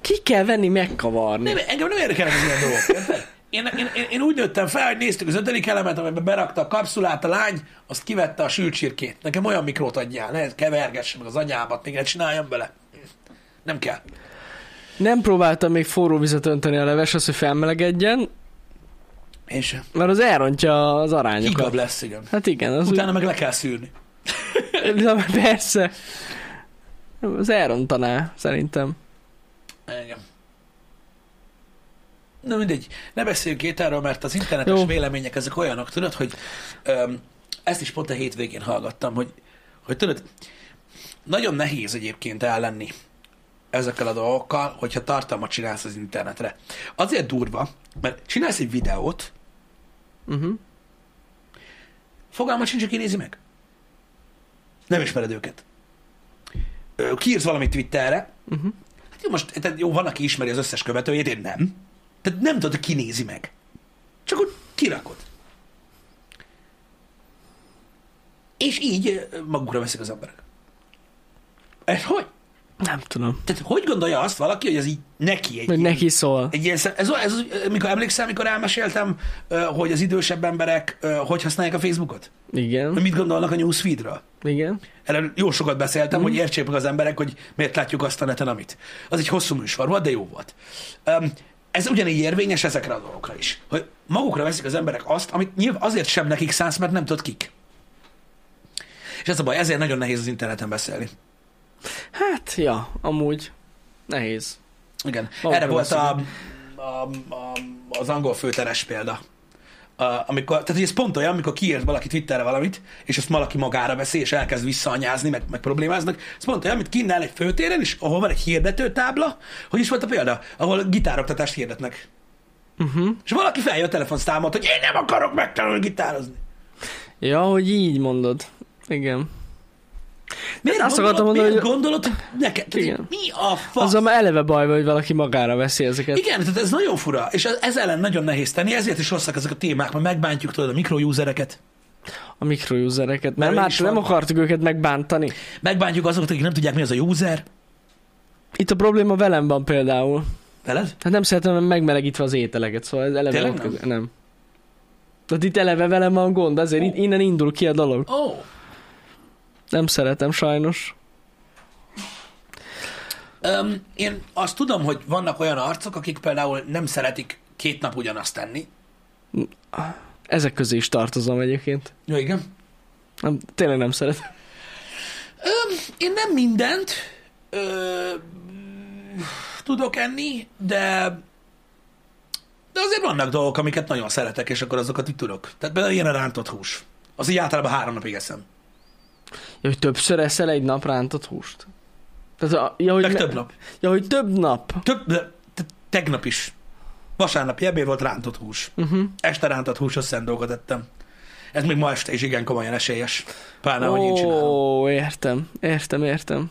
[SPEAKER 2] Ki kell venni, megkavarni.
[SPEAKER 1] Nem, engem nem érdekelnek az ilyen dolgok? Én, én, én, én, úgy nőttem fel, hogy néztük az ötödik elemet, amiben berakta a kapszulát a lány, azt kivette a sült csirkét. Nekem olyan mikrót adjál, ne kevergesse meg az anyámat, még ne csináljam bele. Nem kell.
[SPEAKER 2] Nem próbáltam még forró vizet önteni a leveshez, hogy felmelegedjen,
[SPEAKER 1] Én sem.
[SPEAKER 2] mert az elrontja az arányokat.
[SPEAKER 1] lesz, igen.
[SPEAKER 2] Hát igen, az
[SPEAKER 1] Utána meg le kell szűrni.
[SPEAKER 2] úgy... Na, persze. Az elrontaná, szerintem.
[SPEAKER 1] Igen. Na mindegy, ne beszéljünk két erről, mert az internetes
[SPEAKER 2] Jó.
[SPEAKER 1] vélemények ezek olyanok, tudod, hogy öm, ezt is pont a hétvégén hallgattam, hogy, hogy tudod, nagyon nehéz egyébként ellenni ezekkel a dolgokkal, hogyha tartalmat csinálsz az internetre. Azért durva, mert csinálsz egy videót,
[SPEAKER 2] Uh-huh.
[SPEAKER 1] fogalmat sincs, aki nézi meg. Nem ismered őket. Kiírsz valamit Twitterre,
[SPEAKER 2] Uh-huh.
[SPEAKER 1] Hát jó, most tehát jó, van, aki ismeri az összes követőjét, én nem. Tehát nem tudod, ki nézi meg. Csak úgy kirakod. És így magukra veszik az emberek. Ez hogy?
[SPEAKER 2] Nem tudom.
[SPEAKER 1] Tehát hogy gondolja azt valaki, hogy ez így neki egy
[SPEAKER 2] Hogy
[SPEAKER 1] ilyen-
[SPEAKER 2] neki szól.
[SPEAKER 1] Egy ilyen, ez, ez, ez, mikor emlékszel, mikor elmeséltem, hogy az idősebb emberek hogy használják a Facebookot?
[SPEAKER 2] Igen.
[SPEAKER 1] Mit gondolnak a newsfeedről?
[SPEAKER 2] Igen.
[SPEAKER 1] Erről jó sokat beszéltem, hogy értsék meg az emberek, hogy miért látjuk azt a neten, amit. Az egy hosszú műsor volt, de jó volt. Um, ez ugyanígy érvényes ezekre a dolgokra is. Hogy magukra veszik az emberek azt, amit nyilván azért sem nekik szánsz, mert nem tudod kik. És ez a baj, ezért nagyon nehéz az interneten beszélni.
[SPEAKER 2] Hát, ja, amúgy nehéz.
[SPEAKER 1] Igen.
[SPEAKER 2] Magukra
[SPEAKER 1] Erre volt a, a, a, az angol főteres példa. A, amikor, tehát hogy ez pont olyan, amikor kiírt valaki Twitterre valamit, és azt valaki magára veszi, és elkezd visszaanyázni, meg, meg problémáznak. Ez pont olyan, mint kinnál egy főtéren, és ahol van egy hirdető tábla, hogy is volt a példa, ahol gitároktatást hirdetnek.
[SPEAKER 2] Uh-huh.
[SPEAKER 1] És valaki feljött a telefonszámot, hogy én nem akarok megtanulni gitározni.
[SPEAKER 2] Ja, hogy így mondod. Igen.
[SPEAKER 1] Miért
[SPEAKER 2] azt akartam mondani, hogy-
[SPEAKER 1] gondolod, hogy neked?
[SPEAKER 2] Igen.
[SPEAKER 1] Mi a fasz?
[SPEAKER 2] Azzal már eleve baj van, hogy valaki magára veszi ezeket.
[SPEAKER 1] Igen, tehát ez nagyon fura, és ez ellen nagyon nehéz tenni, ezért is rosszak ezek a témák, mert megbántjuk tudod a mikrousereket,
[SPEAKER 2] A mikrousereket.
[SPEAKER 1] Mert
[SPEAKER 2] már nem
[SPEAKER 1] van.
[SPEAKER 2] akartuk őket megbántani.
[SPEAKER 1] megbántjuk azokat, akik nem tudják, mi az a user.
[SPEAKER 2] Itt a probléma velem van például.
[SPEAKER 1] Veled?
[SPEAKER 2] Hát nem szeretem megmelegítve az ételeket, szóval ez eleve
[SPEAKER 1] Tényleg nem?
[SPEAKER 2] nem. Tehát itt eleve velem van gond, ezért itt innen indul ki a dolog.
[SPEAKER 1] Oh.
[SPEAKER 2] Nem szeretem sajnos.
[SPEAKER 1] Um, én azt tudom, hogy vannak olyan arcok, akik például nem szeretik két nap ugyanazt tenni.
[SPEAKER 2] Ezek közé is tartozom egyébként.
[SPEAKER 1] Jó, igen.
[SPEAKER 2] Nem, tényleg nem szeretem.
[SPEAKER 1] Um, én nem mindent ö, tudok enni, de de azért vannak dolgok, amiket nagyon szeretek, és akkor azokat így tudok. Tehát például ilyen a rántott hús. Az így általában három napig eszem.
[SPEAKER 2] Ja, hogy többször eszel egy nap rántott húst? Tehát, a, ja, hogy ne-
[SPEAKER 1] több nap.
[SPEAKER 2] Ja, hogy több nap.
[SPEAKER 1] Több, de, te, tegnap is. Vasárnap ebéd volt rántott hús.
[SPEAKER 2] Uh-huh.
[SPEAKER 1] Este rántott húsos szent dolgot ettem. Ez még ma este is igen komolyan esélyes. Pláne, hogy én csinálom.
[SPEAKER 2] Ó, értem, értem, értem.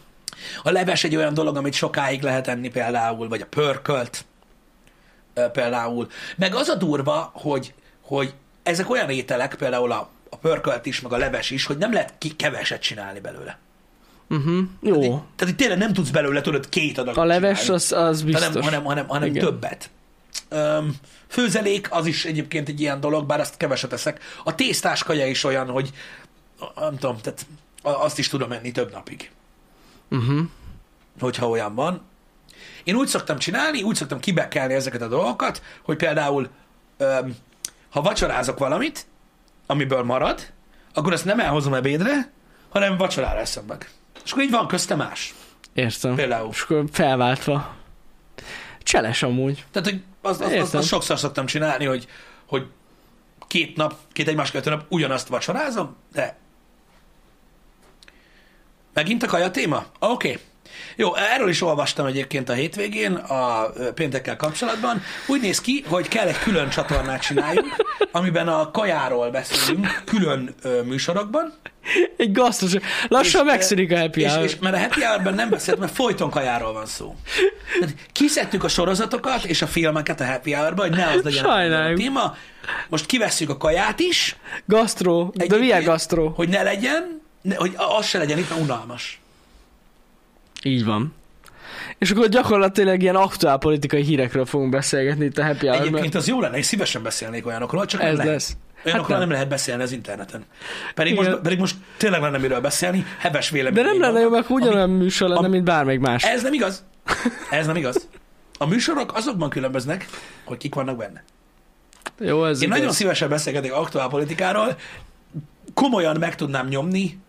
[SPEAKER 1] A leves egy olyan dolog, amit sokáig lehet enni például, vagy a pörkölt például. Meg az a durva, hogy, hogy ezek olyan ételek, például a, a pörkölt is, meg a leves is, hogy nem lehet ki keveset csinálni belőle.
[SPEAKER 2] Uh-huh.
[SPEAKER 1] Tehát, így,
[SPEAKER 2] Jó.
[SPEAKER 1] tehát így tényleg nem tudsz belőle, tudod, két adagot
[SPEAKER 2] A leves
[SPEAKER 1] csinálni.
[SPEAKER 2] az, az biztos.
[SPEAKER 1] hanem, hanem, hanem, hanem
[SPEAKER 2] Igen.
[SPEAKER 1] többet. Öm, főzelék az is egyébként egy ilyen dolog, bár azt keveset eszek. A tésztás kaja is olyan, hogy nem tudom, tehát azt is tudom enni több napig,
[SPEAKER 2] Uh-huh.
[SPEAKER 1] hogyha olyan van. Én úgy szoktam csinálni, úgy szoktam kibekelni ezeket a dolgokat, hogy például öm, ha vacsorázok valamit, amiből marad, akkor azt nem elhozom ebédre, hanem vacsorára eszem meg. És akkor így van közte más.
[SPEAKER 2] Értem.
[SPEAKER 1] Például.
[SPEAKER 2] És akkor felváltva. Cseles amúgy.
[SPEAKER 1] Tehát, hogy az, az, az,
[SPEAKER 2] Értem.
[SPEAKER 1] az sokszor szoktam csinálni, hogy, hogy két nap, két egymás követő nap ugyanazt vacsorázom, de megint a kaja téma? Oké. Okay. Jó, erről is olvastam egyébként a hétvégén a péntekkel kapcsolatban. Úgy néz ki, hogy kell egy külön csatornát csináljunk, amiben a kajáról beszélünk külön ö, műsorokban.
[SPEAKER 2] Egy gasztos. Lassan
[SPEAKER 1] És,
[SPEAKER 2] megszűnik a happy
[SPEAKER 1] és,
[SPEAKER 2] hour.
[SPEAKER 1] és, mert a happy hour nem beszélt, mert folyton kajáról van szó. Tehát kiszedtük a sorozatokat és a filmeket a happy hour hogy ne az legyen a
[SPEAKER 2] Sajnáljuk.
[SPEAKER 1] téma. Most kivesszük a kaját is,
[SPEAKER 2] Gasztró. De milyen gasztró?
[SPEAKER 1] hogy ne legyen, ne, hogy az se legyen itt, unalmas.
[SPEAKER 2] Így van. És akkor gyakorlatilag ilyen aktuál politikai hírekről fogunk beszélgetni itt a happy hour
[SPEAKER 1] Egyébként az jó lenne, és szívesen beszélnék olyanokról, csak nem
[SPEAKER 2] Ez
[SPEAKER 1] lehet.
[SPEAKER 2] lesz.
[SPEAKER 1] Olyanokról
[SPEAKER 2] Hát
[SPEAKER 1] nem.
[SPEAKER 2] nem.
[SPEAKER 1] lehet beszélni az interneten. Pedig
[SPEAKER 2] Igen.
[SPEAKER 1] most, pedig most tényleg lenne miről beszélni, heves vélemény.
[SPEAKER 2] De nem lenne jó, mert ugyanolyan műsor lenne,
[SPEAKER 1] ami-
[SPEAKER 2] mint bármelyik más.
[SPEAKER 1] Ez nem igaz. Ez nem igaz. A műsorok azokban különböznek, hogy kik vannak benne.
[SPEAKER 2] Jó, ez
[SPEAKER 1] Én
[SPEAKER 2] igaz.
[SPEAKER 1] nagyon szívesen beszélgetek aktuál politikáról, komolyan meg tudnám nyomni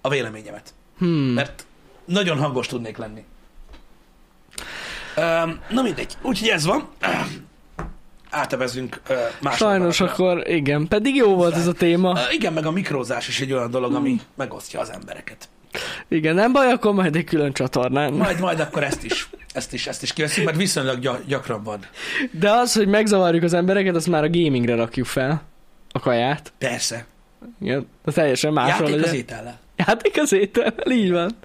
[SPEAKER 1] a véleményemet.
[SPEAKER 2] Hmm.
[SPEAKER 1] Mert nagyon hangos tudnék lenni. Um, na mindegy. Úgyhogy ez van. Átevezünk uh, más
[SPEAKER 2] Sajnos
[SPEAKER 1] oldalakra.
[SPEAKER 2] akkor igen. Pedig jó volt ez a téma.
[SPEAKER 1] Uh, igen, meg a mikrózás is egy olyan dolog, ami megosztja az embereket.
[SPEAKER 2] Igen, nem baj, akkor majd egy külön csatornán.
[SPEAKER 1] Majd, majd akkor ezt is, ezt is, ezt is kiveszünk, mert viszonylag gy- gyakran van.
[SPEAKER 2] De az, hogy megzavarjuk az embereket, azt már a gamingre rakjuk fel. A kaját.
[SPEAKER 1] Persze.
[SPEAKER 2] Igen, de teljesen másról
[SPEAKER 1] Játék az
[SPEAKER 2] legyen.
[SPEAKER 1] étellel.
[SPEAKER 2] Játék az étel, így van.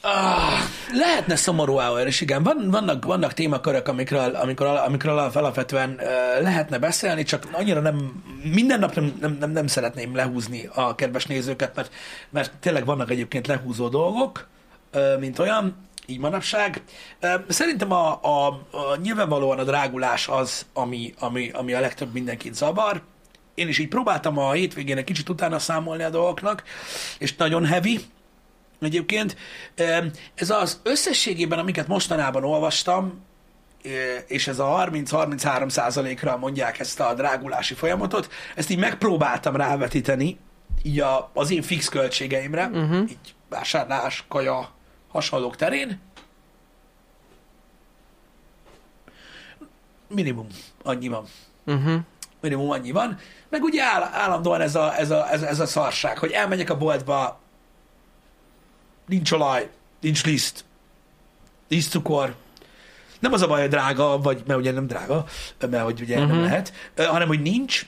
[SPEAKER 1] Ah, lehetne szomorú hour is, igen. Van, vannak, vannak témakörök, amikről, amikről, amikről alapvetően uh, lehetne beszélni, csak annyira nem, minden nap nem, nem, nem, nem szeretném lehúzni a kedves nézőket, mert, mert tényleg vannak egyébként lehúzó dolgok, mint olyan, így manapság. Szerintem a, a, a nyilvánvalóan a drágulás az, ami, ami, ami a legtöbb mindenkit zavar. Én is így próbáltam a hétvégén egy kicsit utána számolni a dolgoknak, és nagyon heavy egyébként. Ez az összességében, amiket mostanában olvastam, ö, és ez a 30-33 százalékra mondják ezt a drágulási folyamatot, ezt így megpróbáltam rávetíteni, így a, az én fix költségeimre, uh-huh. így vásárlás, kaja, hasonlók terén. Minimum annyi van.
[SPEAKER 2] Uh-huh.
[SPEAKER 1] Minimum annyi van. Meg ugye áll, állandóan ez a, ez, a, ez, ez a szarság, hogy elmegyek a boltba, nincs olaj, nincs liszt, nincs cukor. Nem az a baj, hogy drága, vagy mert ugye nem drága, mert hogy ugye uh-huh. nem lehet, ö, hanem hogy nincs.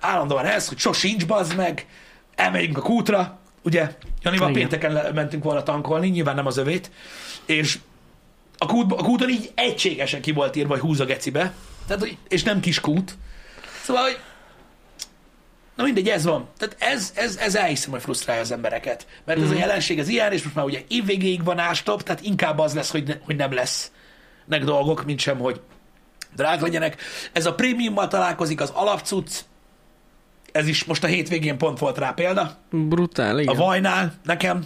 [SPEAKER 1] Állandóan ez, hogy sosincs, bazd meg, elmegyünk a kútra, ugye, Janival
[SPEAKER 2] Igen.
[SPEAKER 1] pénteken mentünk volna tankolni, nyilván nem az övét, és a, kút, a kúton így egységesen ki volt írva, hogy húz a gecibe, tehát, hogy- és nem kis kút. Szóval, hogy Na mindegy, ez van. Tehát ez, ez, ez elhiszem, hogy frusztrálja az embereket. Mert ez a jelenség, ez ilyen, és most már ugye évvégéig van ástop, tehát inkább az lesz, hogy, ne, hogy nem lesz nek dolgok, mint sem, hogy drág legyenek. Ez a prémiummal találkozik az alapcuc, ez is most a hétvégén pont volt rá példa.
[SPEAKER 2] Brutál, igen.
[SPEAKER 1] A vajnál nekem,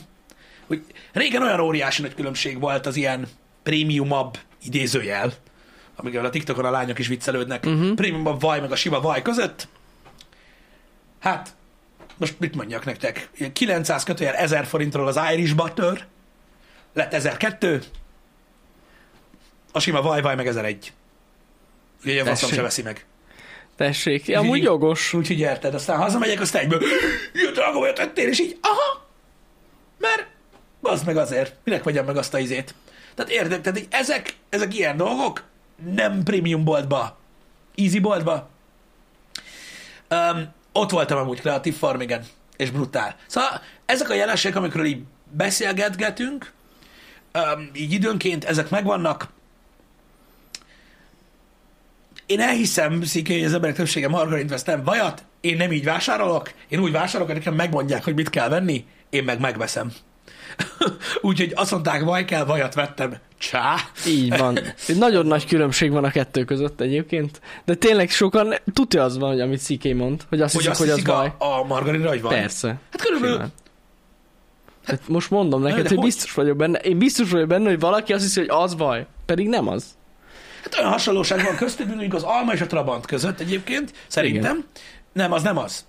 [SPEAKER 1] hogy régen olyan óriási nagy különbség volt az ilyen prémiumabb idézőjel, amikkel a TikTokon a lányok is viccelődnek, uh-huh. prémiumabb vaj meg a sima vaj között. Hát, most mit mondjak nektek? Ilyen 900 kötőjel 1000 forintról az Irish Butter, lett 1002, a sima vaj vaj meg 1001. Ugye ilyen faszom se veszi meg.
[SPEAKER 2] Tessék, ja, amúgy jogos.
[SPEAKER 1] Úgyhogy érted, aztán hazamegyek, aztán egyből, ilyen drága olyat tettél, és így, aha, mert az meg azért, minek vegyem meg azt a izét. Tehát érted, tehát így ezek, ezek ilyen dolgok, nem prémium boltba, easy boltba. Um, ott voltam amúgy kreatív farmigen, és brutál. Szóval ezek a jelenségek, amikről így beszélgetgetünk, um, így időnként ezek megvannak, én elhiszem, Sziki, hogy az emberek többsége margarint vesz, nem vajat, én nem így vásárolok, én úgy vásárolok, hogy nekem megmondják, hogy mit kell venni, én meg megveszem. Úgyhogy azt mondták, vaj kell, vajat vettem. Csá!
[SPEAKER 2] Így van. Nagyon nagy különbség van a kettő között egyébként. De tényleg sokan, tudja az van, hogy amit CK mond, hogy azt
[SPEAKER 1] Hogy
[SPEAKER 2] hiszik,
[SPEAKER 1] azt
[SPEAKER 2] hogy az
[SPEAKER 1] hiszik
[SPEAKER 2] baj.
[SPEAKER 1] a, a margarinra, hogy van.
[SPEAKER 2] Persze.
[SPEAKER 1] Hát körülbelül,
[SPEAKER 2] Simán. Hát most mondom neked, hogy
[SPEAKER 1] hogy?
[SPEAKER 2] biztos vagyok benne. Én biztos vagyok benne, hogy valaki azt hiszi, hogy az baj. Pedig nem az.
[SPEAKER 1] hát olyan hasonlóság van köztük, mint mondjuk az alma és a trabant között egyébként, szerintem. Nem, az nem az.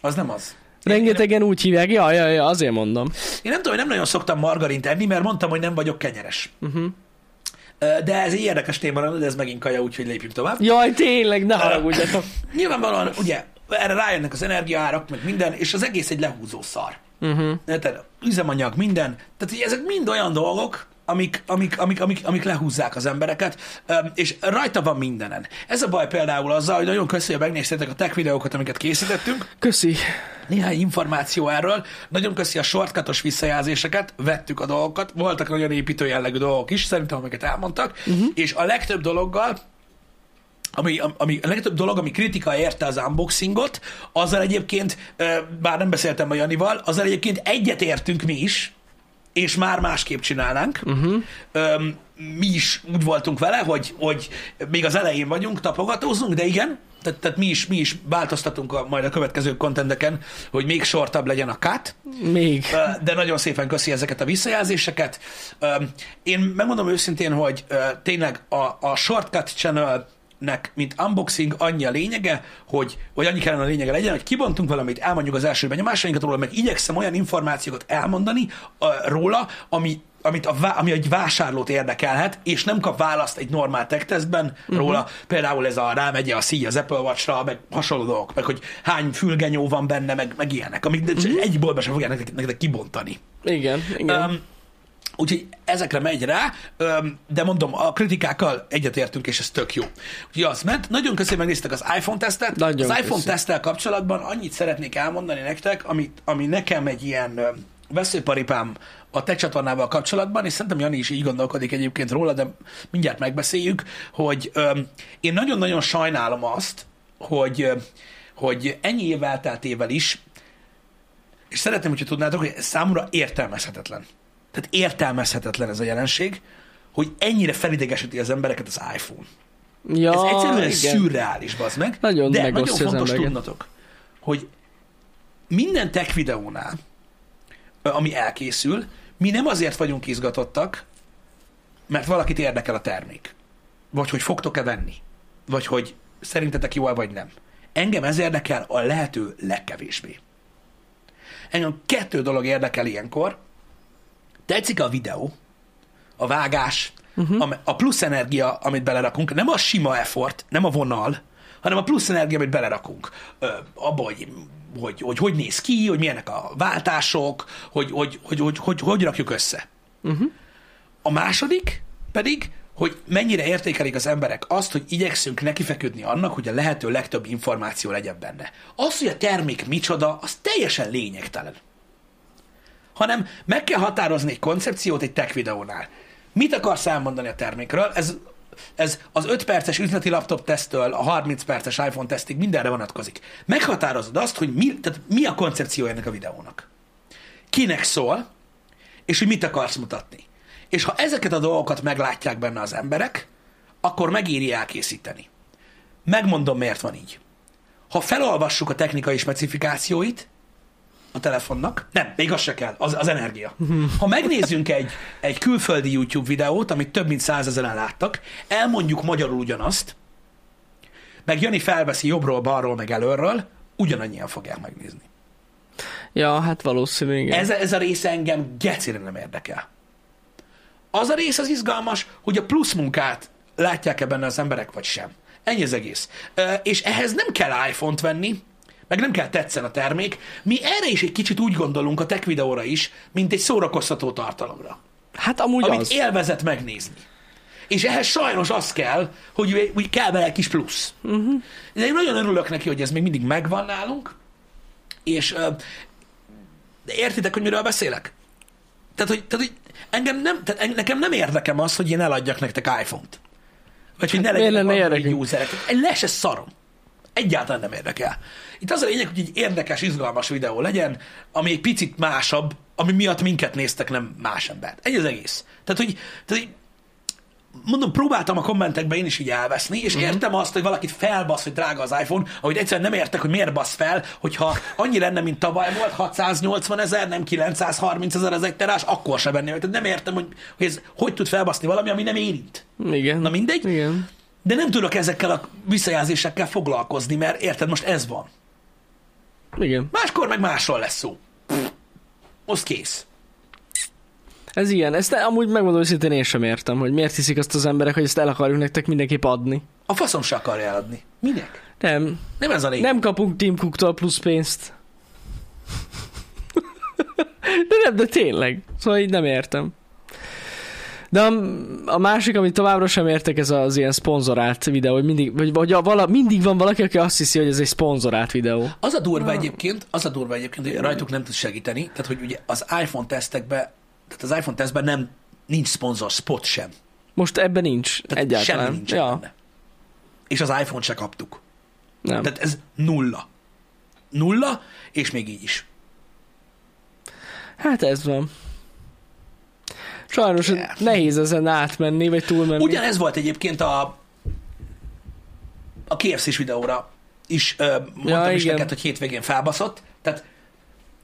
[SPEAKER 1] Az nem az.
[SPEAKER 2] Rengetegen úgy hívják, ja, ja, ja, azért mondom.
[SPEAKER 1] Én nem tudom, hogy nem nagyon szoktam margarint enni, mert mondtam, hogy nem vagyok kenyeres.
[SPEAKER 2] Uh-huh.
[SPEAKER 1] De ez egy érdekes téma, de ez megint kaja, úgyhogy lépjünk tovább.
[SPEAKER 2] Jaj, tényleg, ne haragudjatok.
[SPEAKER 1] Nyilvánvalóan, ugye, erre rájönnek az energiaárak, meg minden, és az egész egy lehúzó szar.
[SPEAKER 2] Uh-huh.
[SPEAKER 1] Érted? Üzemanyag, minden. Tehát, ezek mind olyan dolgok, amik, amik, amik, amik, amik lehúzzák az embereket, és rajta van mindenen. Ez a baj például azzal, hogy nagyon köszönjük, hogy megnéztétek a tech videókat, amiket készítettünk.
[SPEAKER 2] Köszi.
[SPEAKER 1] Néhány információ erről. Nagyon köszi a shortcutos visszajelzéseket, vettük a dolgokat, voltak nagyon építő jellegű dolgok is, szerintem, amiket elmondtak, uh-huh. és a legtöbb dologgal, ami, ami, a legtöbb dolog, ami kritika érte az unboxingot, azzal egyébként, bár nem beszéltem a Janival, azzal egyébként egyet értünk mi is, és már másképp csinálnánk. Uh-huh. Öm, mi is úgy voltunk vele, hogy, hogy még az elején vagyunk, tapogatózunk, de igen, tehát, tehát mi, is, mi is változtatunk a, majd a következő kontendeken, hogy még sortabb legyen a cut,
[SPEAKER 2] Még.
[SPEAKER 1] De nagyon szépen köszi ezeket a visszajelzéseket. Én megmondom őszintén, hogy tényleg a, a Shortcut Channel nek, mint unboxing, annyi a lényege, hogy, vagy annyi kellene a lényege legyen, hogy kibontunk valamit, elmondjuk az első benyomásainkat róla, meg igyekszem olyan információkat elmondani uh, róla, ami, amit a, ami egy vásárlót érdekelhet, és nem kap választ egy normál tech tesztben uh-huh. róla, például ez a rámegye a szíj az Apple Watch-ra, meg hasonló dolgok, meg hogy hány fülgenyó van benne, meg, meg ilyenek, amik uh-huh. egy boltba sem fogják nektek, nektek kibontani.
[SPEAKER 2] Igen, igen.
[SPEAKER 1] Um, úgyhogy ezekre megy rá, de mondom, a kritikákkal egyetértünk, és ez tök jó. Úgyhogy az ment. Nagyon köszönöm, megnéztek az iPhone tesztet.
[SPEAKER 2] Nagyon
[SPEAKER 1] az iPhone
[SPEAKER 2] köszi.
[SPEAKER 1] teszttel kapcsolatban annyit szeretnék elmondani nektek, ami, ami nekem egy ilyen veszőparipám a te csatornával kapcsolatban, és szerintem Jani is így gondolkodik egyébként róla, de mindjárt megbeszéljük, hogy öm, én nagyon-nagyon sajnálom azt, hogy, hogy ennyi év elteltével is, és szeretném, hogyha tudnátok, hogy ez számomra értelmezhetetlen Tehát értelmezhetetlen ez a jelenség, hogy ennyire felidegesíti az embereket az iPhone.
[SPEAKER 2] Ja,
[SPEAKER 1] Ez egyszerűen
[SPEAKER 2] igen.
[SPEAKER 1] szürreális, bazd meg.
[SPEAKER 2] Nagyon
[SPEAKER 1] De nagyon fontos tudnotok, hogy minden tech videónál, ami elkészül, mi nem azért vagyunk izgatottak, mert valakit érdekel a termék. Vagy hogy fogtok-e venni. Vagy hogy szerintetek jó vagy nem. Engem ez érdekel a lehető legkevésbé. Engem kettő dolog érdekel ilyenkor. Tetszik a videó, a vágás, uh-huh. a plusz energia, amit belerakunk, nem a sima effort, nem a vonal, hanem a plusz energia, amit belerakunk. Ö, abba, hogy hogy, hogy hogy néz ki, hogy milyenek a váltások, hogy hogy, hogy, hogy, hogy, hogy rakjuk össze.
[SPEAKER 2] Uh-huh.
[SPEAKER 1] A második pedig, hogy mennyire értékelik az emberek azt, hogy igyekszünk nekifeküdni annak, hogy a lehető legtöbb információ legyen benne. Az, hogy a termék micsoda, az teljesen lényegtelen. Hanem meg kell határozni egy koncepciót egy tech videónál. Mit akarsz elmondani a termékről? Ez, ez az 5 perces üzleti laptop tesztől a 30 perces iPhone tesztig mindenre vonatkozik. Meghatározod azt, hogy mi, tehát mi a koncepció ennek a videónak. Kinek szól, és hogy mit akarsz mutatni. És ha ezeket a dolgokat meglátják benne az emberek, akkor megéri elkészíteni. Megmondom, miért van így. Ha felolvassuk a technikai specifikációit a telefonnak, nem, még az se kell, az, az energia. Ha megnézzünk egy, egy külföldi YouTube videót, amit több mint százezeren láttak, elmondjuk magyarul ugyanazt, meg Jani felveszi jobbról, balról, meg előről, ugyanannyian fogják megnézni.
[SPEAKER 2] Ja, hát valószínű, igen.
[SPEAKER 1] Ez, ez a része engem gecire nem érdekel. Az a rész az izgalmas, hogy a plusz munkát látják-e benne az emberek, vagy sem. Ennyi az egész. És ehhez nem kell iPhone-t venni, meg nem kell tetszen a termék. Mi erre is egy kicsit úgy gondolunk a tech videóra is, mint egy szórakoztató tartalomra,
[SPEAKER 2] Hát amúgy
[SPEAKER 1] amit
[SPEAKER 2] az.
[SPEAKER 1] élvezet megnézni. És ehhez sajnos az kell, hogy, hogy kell vele egy kis plusz. Uh-huh. De én nagyon örülök neki, hogy ez még mindig megvan nálunk, és de értitek, hogy miről beszélek? Tehát, hogy, tehát, hogy engem nem, tehát nekem nem érdekem az, hogy én eladjak nektek iPhone-t. Vagy hogy ne
[SPEAKER 2] Hát miért
[SPEAKER 1] legyenek Android
[SPEAKER 2] érdekünk?
[SPEAKER 1] userek. Le se szarom. Egyáltalán nem érdekel. Itt az a lényeg, hogy egy érdekes, izgalmas videó legyen, ami egy picit másabb, ami miatt minket néztek, nem más embert. Egy az egész. Tehát, hogy, tehát, hogy mondom, próbáltam a kommentekben én is így elveszni, és uh-huh. értem azt, hogy valakit felbasz, hogy drága az iPhone, ahogy egyszerűen nem értek, hogy miért basz fel, hogyha annyi lenne, mint tavaly volt, 680 ezer, nem 930 ezer az egy terás, akkor se venném. Tehát nem értem, hogy, hogy ez hogy tud felbaszni valami, ami nem érint.
[SPEAKER 2] Igen.
[SPEAKER 1] Na mindegy.
[SPEAKER 2] Igen.
[SPEAKER 1] De nem tudok ezekkel a visszajelzésekkel foglalkozni, mert érted, most ez van.
[SPEAKER 2] Igen.
[SPEAKER 1] Máskor meg másról lesz szó. Pff, Most kész.
[SPEAKER 2] Ez ilyen. Ezt amúgy megmondom őszintén én sem értem, hogy miért hiszik azt az emberek, hogy ezt el akarjuk nektek mindenképp adni.
[SPEAKER 1] A faszom se akarja eladni. Minek?
[SPEAKER 2] Nem.
[SPEAKER 1] Nem ez a lényeg.
[SPEAKER 2] Nem kapunk Tim Cooktól plusz pénzt. De nem, de tényleg. Szóval így nem értem. De a, a másik, amit továbbra sem értek, ez az ilyen szponzorált videó, hogy mindig, vagy, vagy a, vala, mindig van valaki, aki azt hiszi, hogy ez egy szponzorált videó.
[SPEAKER 1] Az a durva egyébként, az a durva egyébként, hogy rajtuk nem tud segíteni, tehát hogy ugye az iPhone tesztekben, tehát az iPhone tesztben nem, nincs szponzor spot sem.
[SPEAKER 2] Most ebben nincs
[SPEAKER 1] Tehát
[SPEAKER 2] egyáltalán.
[SPEAKER 1] semmi nincs
[SPEAKER 2] ja,
[SPEAKER 1] benne. És az iPhone se kaptuk.
[SPEAKER 2] nem.
[SPEAKER 1] Tehát ez nulla. Nulla, és még így is.
[SPEAKER 2] Hát ez van. Sajnos
[SPEAKER 1] Yeah.
[SPEAKER 2] nehéz ezen átmenni, vagy túlmenni.
[SPEAKER 1] Ugyanez volt egyébként a a KFC-s videóra is ö, mondtam
[SPEAKER 2] Ja,
[SPEAKER 1] is
[SPEAKER 2] igen.
[SPEAKER 1] neked, hogy hétvégén felbaszott. Tehát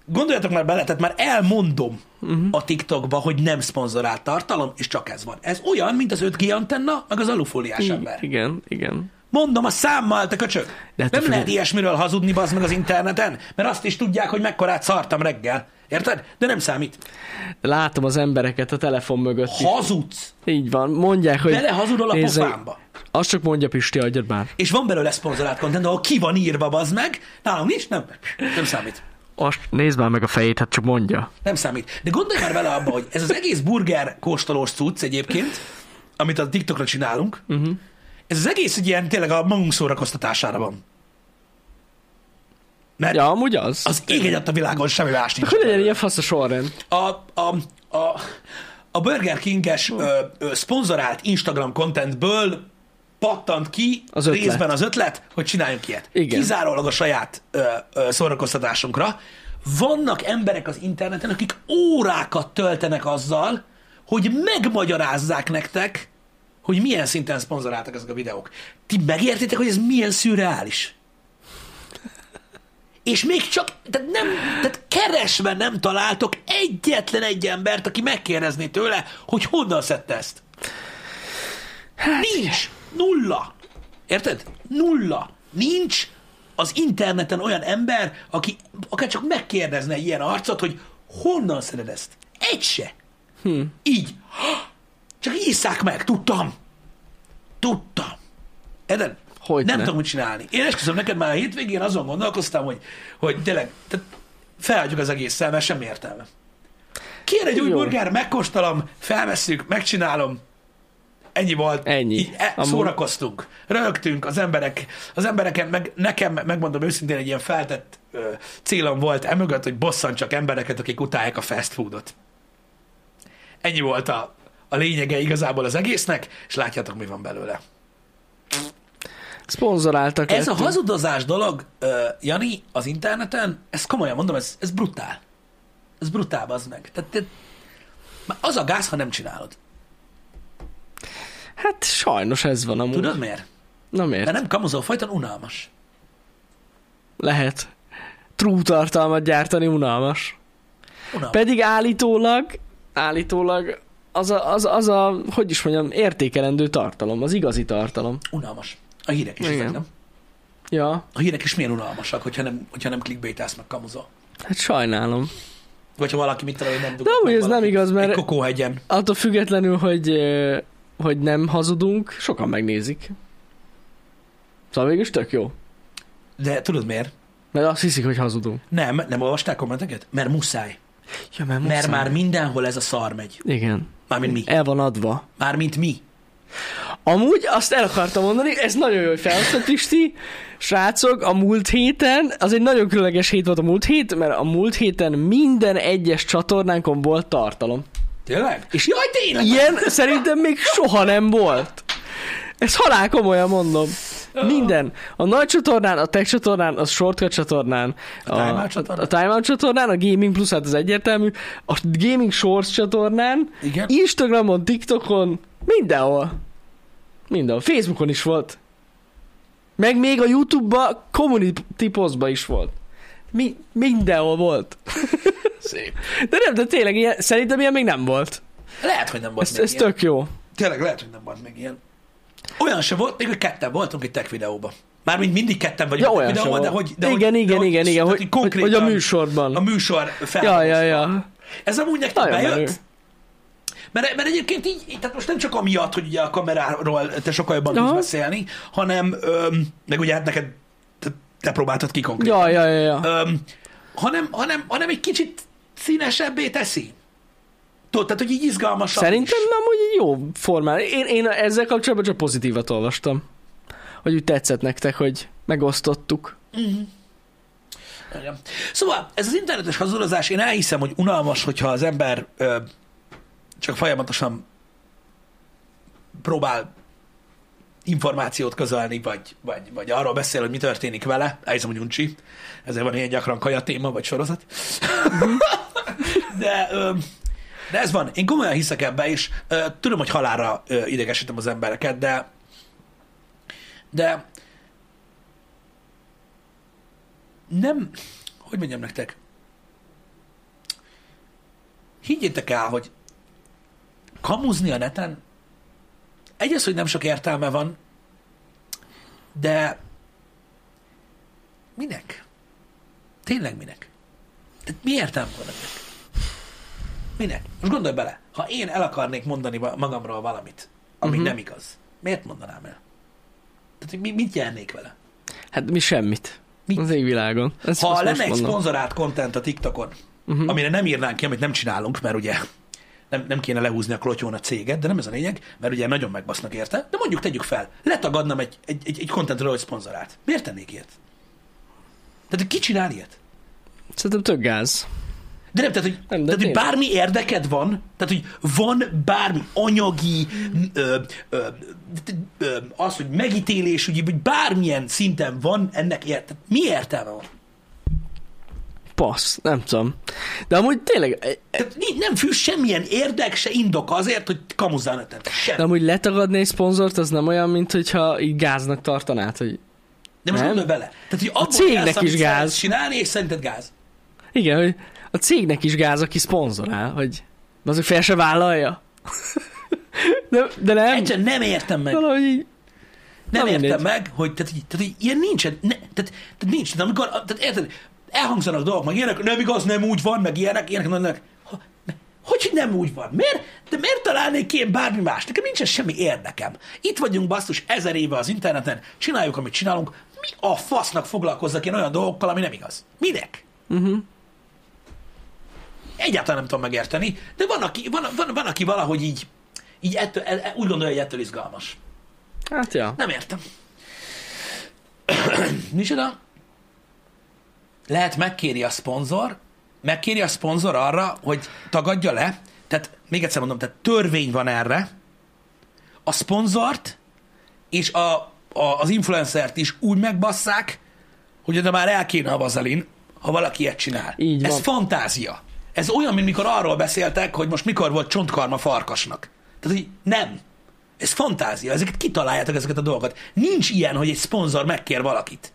[SPEAKER 1] gondoljatok már bele, tehát már elmondom uh-huh. a TikTokba, hogy nem szponzorált tartalom, és csak ez van. Ez olyan, mint az 5G antenna, meg az alufóliás
[SPEAKER 2] I-
[SPEAKER 1] ember.
[SPEAKER 2] Igen, igen.
[SPEAKER 1] Mondom a számmal, te köcsög.
[SPEAKER 2] De hát
[SPEAKER 1] nem lehet ilyesmiről hazudni, bazd meg az interneten, mert azt is tudják, hogy mekkorát szartam reggel. Érted? De nem számít.
[SPEAKER 2] Látom az embereket a telefon mögött. is.
[SPEAKER 1] Hazudsz.
[SPEAKER 2] Így van. Mondják, hogy...
[SPEAKER 1] Bele hazudol a
[SPEAKER 2] Nézze,
[SPEAKER 1] pofámba.
[SPEAKER 2] Azt csak mondja Pisti, adjad már.
[SPEAKER 1] És van belőle szponzorált content, ahol ki van írva, bazd meg. Nálunk nincs? Nem. Nem számít.
[SPEAKER 2] Azt nézd már meg a fejét, hát csak mondja.
[SPEAKER 1] Nem számít. De gondolj már bele abba, hogy ez az egész burger kóstolós cucc egyébként, amit a TikTokra csinálunk, uh-huh. ez az egész egy ilyen tényleg a magunk szórakoztatására van. Mert
[SPEAKER 2] Ja, amúgy az.
[SPEAKER 1] az ég a világon semmi más nincs.
[SPEAKER 2] Hogy legyen ilyen fasz a sorrend?
[SPEAKER 1] A, a, a, a Burger King-es ö, ö, szponzorált Instagram contentből pattant ki
[SPEAKER 2] Az ötlet.
[SPEAKER 1] részben az ötlet, hogy csináljunk ilyet.
[SPEAKER 2] Igen.
[SPEAKER 1] Kizárólag a saját ö, ö, szórakoztatásunkra. Vannak emberek az interneten, akik órákat töltenek azzal, hogy megmagyarázzák nektek, hogy milyen szinten szponzoráltak ezek a videók. Ti megértitek, hogy ez milyen szürreális? És még csak, tehát, nem, tehát keresve nem találtok egyetlen egy embert, aki megkérdezné tőle, hogy honnan szedte ezt. Hát, Nincs. Nulla. Érted? Nulla. Nincs az interneten olyan ember, aki akár csak megkérdezne ilyen arcot, hogy honnan szeded ezt. Egy se. Hm. Így. Csak isszák meg. Tudtam. Tudtam. Érted?
[SPEAKER 2] Hogy
[SPEAKER 1] nem
[SPEAKER 2] ne?
[SPEAKER 1] tudom, mit csinálni. Én esküszöm neked már a hétvégén azon gondolkoztam, hogy, hogy tényleg, tehát feladjuk az egésszel, mert semmi értelme. Kér egy új
[SPEAKER 2] Jó.
[SPEAKER 1] burger, megkóstolom, felveszünk, megcsinálom, ennyi volt.
[SPEAKER 2] Ennyi.
[SPEAKER 1] Így, e,
[SPEAKER 2] Amúgy-
[SPEAKER 1] szórakoztunk, rögtünk, az emberek, az embereken, meg nekem, megmondom őszintén, egy ilyen feltett ö, célom volt emögött, hogy bosszantsak embereket, akik utálják a fast foodot. Ennyi volt a, a lényege igazából az egésznek, és látjátok, mi van belőle.
[SPEAKER 2] Szponzoráltak
[SPEAKER 1] Ez a hazudozás dolog, ö, Jani, az interneten, ez komolyan mondom, ez, ez brutál. Ez brutál, az meg. Tehát, te, az a gáz, ha nem csinálod.
[SPEAKER 2] Hát sajnos ez van amúgy.
[SPEAKER 1] Tudod miért?
[SPEAKER 2] Na miért?
[SPEAKER 1] Mert nem kamuzol, folyton unalmas.
[SPEAKER 2] Lehet. True tartalmat gyártani unalmas.
[SPEAKER 1] unalmas.
[SPEAKER 2] Pedig állítólag, állítólag az a, az, az a, hogy is mondjam, értékelendő tartalom, az igazi tartalom.
[SPEAKER 1] Unalmas. A hírek is, ezek, nem?
[SPEAKER 2] Ja,
[SPEAKER 1] A hírek is milyen unalmasak, hogyha nem, hogyha nem clickbaitálsz meg kamuzol.
[SPEAKER 2] hát sajnálom.
[SPEAKER 1] Vagy ha valaki mit tudom, nem
[SPEAKER 2] De amúgy ez nem igaz, mert
[SPEAKER 1] Egy kokóhegyen.
[SPEAKER 2] attól függetlenül, hogy, hogy nem hazudunk, sokan megnézik. Szóval végül tök jó.
[SPEAKER 1] De tudod miért?
[SPEAKER 2] Mert azt hiszik, hogy hazudunk.
[SPEAKER 1] Nem, nem olvasták kommenteket? Mert muszáj.
[SPEAKER 2] Ja, mert,
[SPEAKER 1] Mert már mindenhol ez a szar megy.
[SPEAKER 2] Igen.
[SPEAKER 1] Mármint mi.
[SPEAKER 2] El van adva.
[SPEAKER 1] Mármint mi.
[SPEAKER 2] Amúgy azt el akartam mondani, ez nagyon jó, hogy felhoztad Pisti. Srácok, a múlt héten, az egy nagyon különleges hét volt a múlt hét, mert a múlt héten minden egyes csatornánkon volt tartalom.
[SPEAKER 1] Tényleg? És jaj, tényleg!
[SPEAKER 2] Ilyen szerintem még soha nem volt. Ez halál komolyan mondom. Minden. A nagy csatornán, a tech csatornán, a shortcut csatornán,
[SPEAKER 1] A Time Out csatornán?
[SPEAKER 2] a Time csatornán, a Gaming Plus, hát az egyértelmű, a Gaming Shorts csatornán,
[SPEAKER 1] Igen.
[SPEAKER 2] Instagramon, TikTokon, mindenhol. Mindenhol. Facebookon is volt. Meg még a YouTube-ba, community postba is volt. Mi, mindenhol volt.
[SPEAKER 1] Szép.
[SPEAKER 2] De nem, de tényleg ilyen, szerintem ilyen még nem volt.
[SPEAKER 1] Lehet, hogy nem volt
[SPEAKER 2] Ez,
[SPEAKER 1] még
[SPEAKER 2] ez
[SPEAKER 1] ilyen.
[SPEAKER 2] tök jó.
[SPEAKER 1] Tényleg lehet, hogy nem volt még ilyen. Olyan se volt, még hogy ketten voltunk egy tech videóban. Mármint mindig ketten vagyunk
[SPEAKER 2] Ja, olyan
[SPEAKER 1] videóban, de hogy... De
[SPEAKER 2] igen,
[SPEAKER 1] hogy,
[SPEAKER 2] igen,
[SPEAKER 1] de
[SPEAKER 2] igen, igen, hogy, hogy, hogy a műsorban.
[SPEAKER 1] A műsor
[SPEAKER 2] ja,
[SPEAKER 1] fel.
[SPEAKER 2] ja, ja.
[SPEAKER 1] Ez amúgy nektek
[SPEAKER 2] Nagyon
[SPEAKER 1] bejött?
[SPEAKER 2] menő.
[SPEAKER 1] Mert, mert egyébként így, tehát most nem csak amiatt, hogy ugye a kameráról te sokkal jobban tudsz beszélni, hanem, öm, meg ugye hát neked, te, te próbáltad ki konkrétan.
[SPEAKER 2] Ja, ja, ja, ja.
[SPEAKER 1] Öm, hanem, hanem, hanem egy kicsit színesebbé teszi. Tudod, tehát, hogy így izgalmasabb
[SPEAKER 2] Szerintem
[SPEAKER 1] is.
[SPEAKER 2] amúgy egy jó formál. Én, én ezzel kapcsolatban csak pozitívat olvastam. Hogy úgy tetszett nektek, hogy megosztottuk.
[SPEAKER 1] Igen. Szóval ez az internetes hazudozás, én elhiszem, hogy unalmas, hogyha az ember ö, csak folyamatosan próbál információt közölni, vagy, vagy, vagy arról beszél, hogy mi történik vele. Elhiszem, hogy uncsi. Ezért van ilyen gyakran kaja téma, vagy sorozat. de, ö, de ez van. Én komolyan hiszek ebbe, és ö, tudom, hogy halára ö, idegesítem az embereket, de de nem, hogy mondjam nektek, higgyétek el, hogy kamuzni a neten, egy az, hogy nem sok értelme van, de minek? Tényleg minek? Tehát mi értelme van ennek? Minek? Most gondolj bele, ha én el akarnék mondani magamról valamit, ami uh-huh. nem igaz, miért mondanám el? Tehát, hogy mi, mit nyernék vele?
[SPEAKER 2] Hát mi semmit.
[SPEAKER 1] Mit?
[SPEAKER 2] Az égvilágon. Ezt
[SPEAKER 1] Ha
[SPEAKER 2] azt
[SPEAKER 1] lenne
[SPEAKER 2] most
[SPEAKER 1] egy
[SPEAKER 2] mondom.
[SPEAKER 1] szponzorált content a TikTokon, uh-huh. amire nem írnánk ki, amit nem csinálunk, mert ugye nem, nem kéne lehúzni a klotyón a céget, de nem ez a lényeg, mert ugye nagyon megbasznak érte, de mondjuk tegyük fel, letagadnám egy, egy, egy, egy contentről, hogy szponzorált. Miért tennék ilyet? Tehát ki csinál ilyet?
[SPEAKER 2] Szerintem tök gáz.
[SPEAKER 1] De nem, tehát, hogy,
[SPEAKER 2] Nem, de
[SPEAKER 1] tehát, hogy bármi érdeked van, tehát, hogy van bármi anyagi, ö, ö, ö, az, hogy megítélés, ugye, hogy bármilyen szinten van ennek érte. Mi értelme van?
[SPEAKER 2] Passz, nem tudom. De amúgy tényleg, e,
[SPEAKER 1] Tehát ni- nem fű semmilyen érdek, se indok azért, hogy kamuzzál netet.
[SPEAKER 2] de amúgy letagadni egy szponzort, az nem olyan, mint hogyha így gáznak tartanád, hogy
[SPEAKER 1] De most
[SPEAKER 2] nem?
[SPEAKER 1] gondolj bele. Tehát, hogy abból
[SPEAKER 2] cégnek is gáz.
[SPEAKER 1] csinálni, és szerinted gáz.
[SPEAKER 2] igen, hogy a cégnek is gáz, aki szponzorál, hogy azok fel se vállalja. de, de nem,
[SPEAKER 1] Egyszerűen nem értem meg.
[SPEAKER 2] valahogy így,
[SPEAKER 1] Nem
[SPEAKER 2] Na,
[SPEAKER 1] értem
[SPEAKER 2] mindegy.
[SPEAKER 1] meg, hogy tehát, így- tehát, így ilyen nincsen, ne, tehát, tehát nincs. Tehát amikor, tehát érted, elhangzanak dolgok, meg ilyenek, nem igaz, nem úgy van, meg ilyenek, ilyenek, ilyenek. Hogy, hogy nem úgy van? Miért? De miért találnék ki én bármi más? Nekem nincsen semmi érdekem. Itt vagyunk basszus ezer éve az interneten, csináljuk, amit csinálunk. Mi a fasznak foglalkozzak én olyan dolgokkal, ami nem igaz? Minek?
[SPEAKER 2] uh-huh.
[SPEAKER 1] Egyáltalán nem tudom megérteni, de van, aki, van, van, van aki valahogy így, így ettől, e- e- úgy gondolja, hogy ettől izgalmas.
[SPEAKER 2] hát ja.
[SPEAKER 1] Nem értem. Micsoda? Lehet megkéri a szponzor, megkéri a szponzor arra, hogy tagadja le, tehát még egyszer mondom, tehát törvény van erre, a szponzort és a, a, az influencert is úgy megbasszák, hogy oda már el kéne a vazelin, ha valaki ilyet csinál.
[SPEAKER 2] Így
[SPEAKER 1] Ez
[SPEAKER 2] van.
[SPEAKER 1] fantázia. Ez olyan, mint mikor arról beszéltek, hogy most mikor volt csontkarma farkasnak. Tehát, hogy nem. Ez fantázia, ezeket kitaláljátok ezeket a dolgokat. Nincs ilyen, hogy egy szponzor megkér valakit.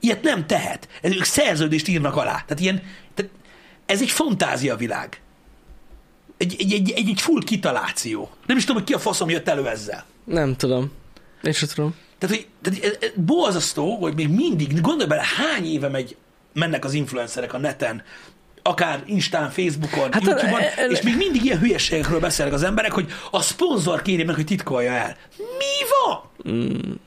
[SPEAKER 1] Ilyet nem tehet. Ők szerződést írnak alá. Tehát ilyen, tehát ez egy fantázia világ. Egy, egy, egy, egy, egy full kitaláció. Nem is tudom, hogy ki a faszom jött elő ezzel.
[SPEAKER 2] Nem tudom. Én sem tudom.
[SPEAKER 1] Tehát, hogy, tehát borzasztó, hogy még mindig, gondolj bele, hány éve megy, mennek az influencerek a neten, akár Instán, Facebookon,
[SPEAKER 2] Hát,
[SPEAKER 1] YouTube-on,
[SPEAKER 2] e- e-
[SPEAKER 1] és még mindig ilyen hülyeségekről beszélnek az emberek, hogy a szponzor kéri meg, hogy titkolja el. Mi van?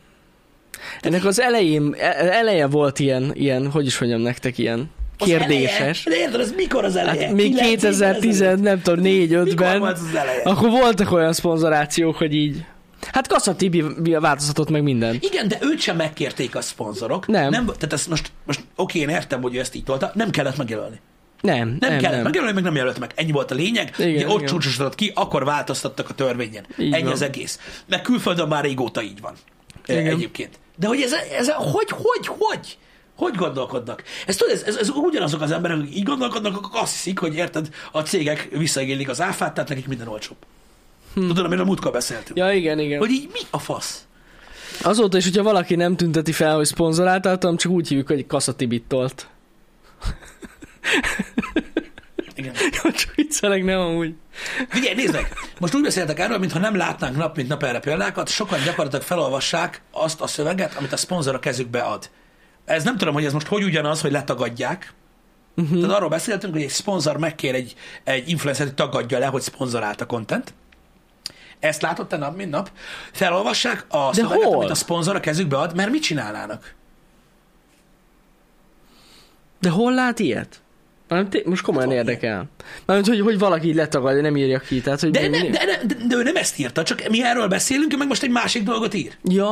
[SPEAKER 2] Ennek az elején, e- eleje volt ilyen, ilyen, hogy is mondjam nektek, ilyen kérdéses.
[SPEAKER 1] De érted, ez mikor az eleje?
[SPEAKER 2] Hát még
[SPEAKER 1] Kilenc évvel
[SPEAKER 2] 2010,
[SPEAKER 1] ezelőtt?
[SPEAKER 2] nem tudom, 4 5
[SPEAKER 1] Mikor
[SPEAKER 2] ben
[SPEAKER 1] volt az eleje?
[SPEAKER 2] akkor voltak olyan szponzorációk, hogy így... Hát Kassa Tibi változtatott meg minden.
[SPEAKER 1] Igen, de őt sem megkérték a szponzorok.
[SPEAKER 2] Nem.
[SPEAKER 1] nem tehát ezt most, most oké, én értem, hogy ő ezt így tolta, nem kellett megjelölni.
[SPEAKER 2] Nem,
[SPEAKER 1] Nem,
[SPEAKER 2] nem,
[SPEAKER 1] kellett
[SPEAKER 2] nem.
[SPEAKER 1] megjelölni, meg nem jelölt meg. Ennyi volt a lényeg.
[SPEAKER 2] Igen,
[SPEAKER 1] Igen, ott
[SPEAKER 2] igen.
[SPEAKER 1] csúcsosodott ki, akkor változtattak a törvényen.
[SPEAKER 2] Így
[SPEAKER 1] Ennyi
[SPEAKER 2] van.
[SPEAKER 1] az egész. Meg külföldön már régóta így van. Igen.
[SPEAKER 2] Igen.
[SPEAKER 1] Egyébként. De hogy ez, ez hogy, hogy, hogy? Hogy gondolkodnak? Ez, tudod, ez, ez, ez ugyanazok az emberek, akik így gondolkodnak, akik azt hiszik, hogy érted, a cégek visszaigénylik az áfát, tehát nekik minden olcsóbb. Hm. Tudod, amiről múltkor beszéltünk.
[SPEAKER 2] Ja, igen, igen.
[SPEAKER 1] Hogy így mi a fasz?
[SPEAKER 2] Azóta is, hogyha valaki nem tünteti fel, hogy szponzoráltatom, csak úgy hívjuk, hogy Kassa Tibit tolt.
[SPEAKER 1] Igen.
[SPEAKER 2] Jó, csak viccelek, nem amúgy.
[SPEAKER 1] Figyelj, nézd meg! Most úgy beszéltek erről, mintha nem látnánk nap, mint nap erre példákat, sokan gyakorlatilag felolvassák azt a szöveget, amit a szponzor a kezükbe ad. Ez nem tudom, hogy ez most hogy ugyanaz, hogy letagadják. Uh-huh. Tehát arról beszéltünk, hogy egy szponzor megkér egy, egy influencer, hogy tagadja le, hogy szponzorált a content. Ezt látod te nap, mint nap. Felolvassák a
[SPEAKER 2] De
[SPEAKER 1] szöveget,
[SPEAKER 2] hol?
[SPEAKER 1] amit a szponzor a kezükbe ad, mert mit csinálnának?
[SPEAKER 2] De hol lát ilyet? Már té- most komolyan
[SPEAKER 1] Hát,
[SPEAKER 2] érdekel. Mármint, hogy, hogy valaki így letagadja, nem írja ki. Tehát, hogy
[SPEAKER 1] De,
[SPEAKER 2] mi-
[SPEAKER 1] nem, de, de, de, ő nem ezt írta, csak mi erről beszélünk, ő meg most egy másik dolgot ír.
[SPEAKER 2] Ja,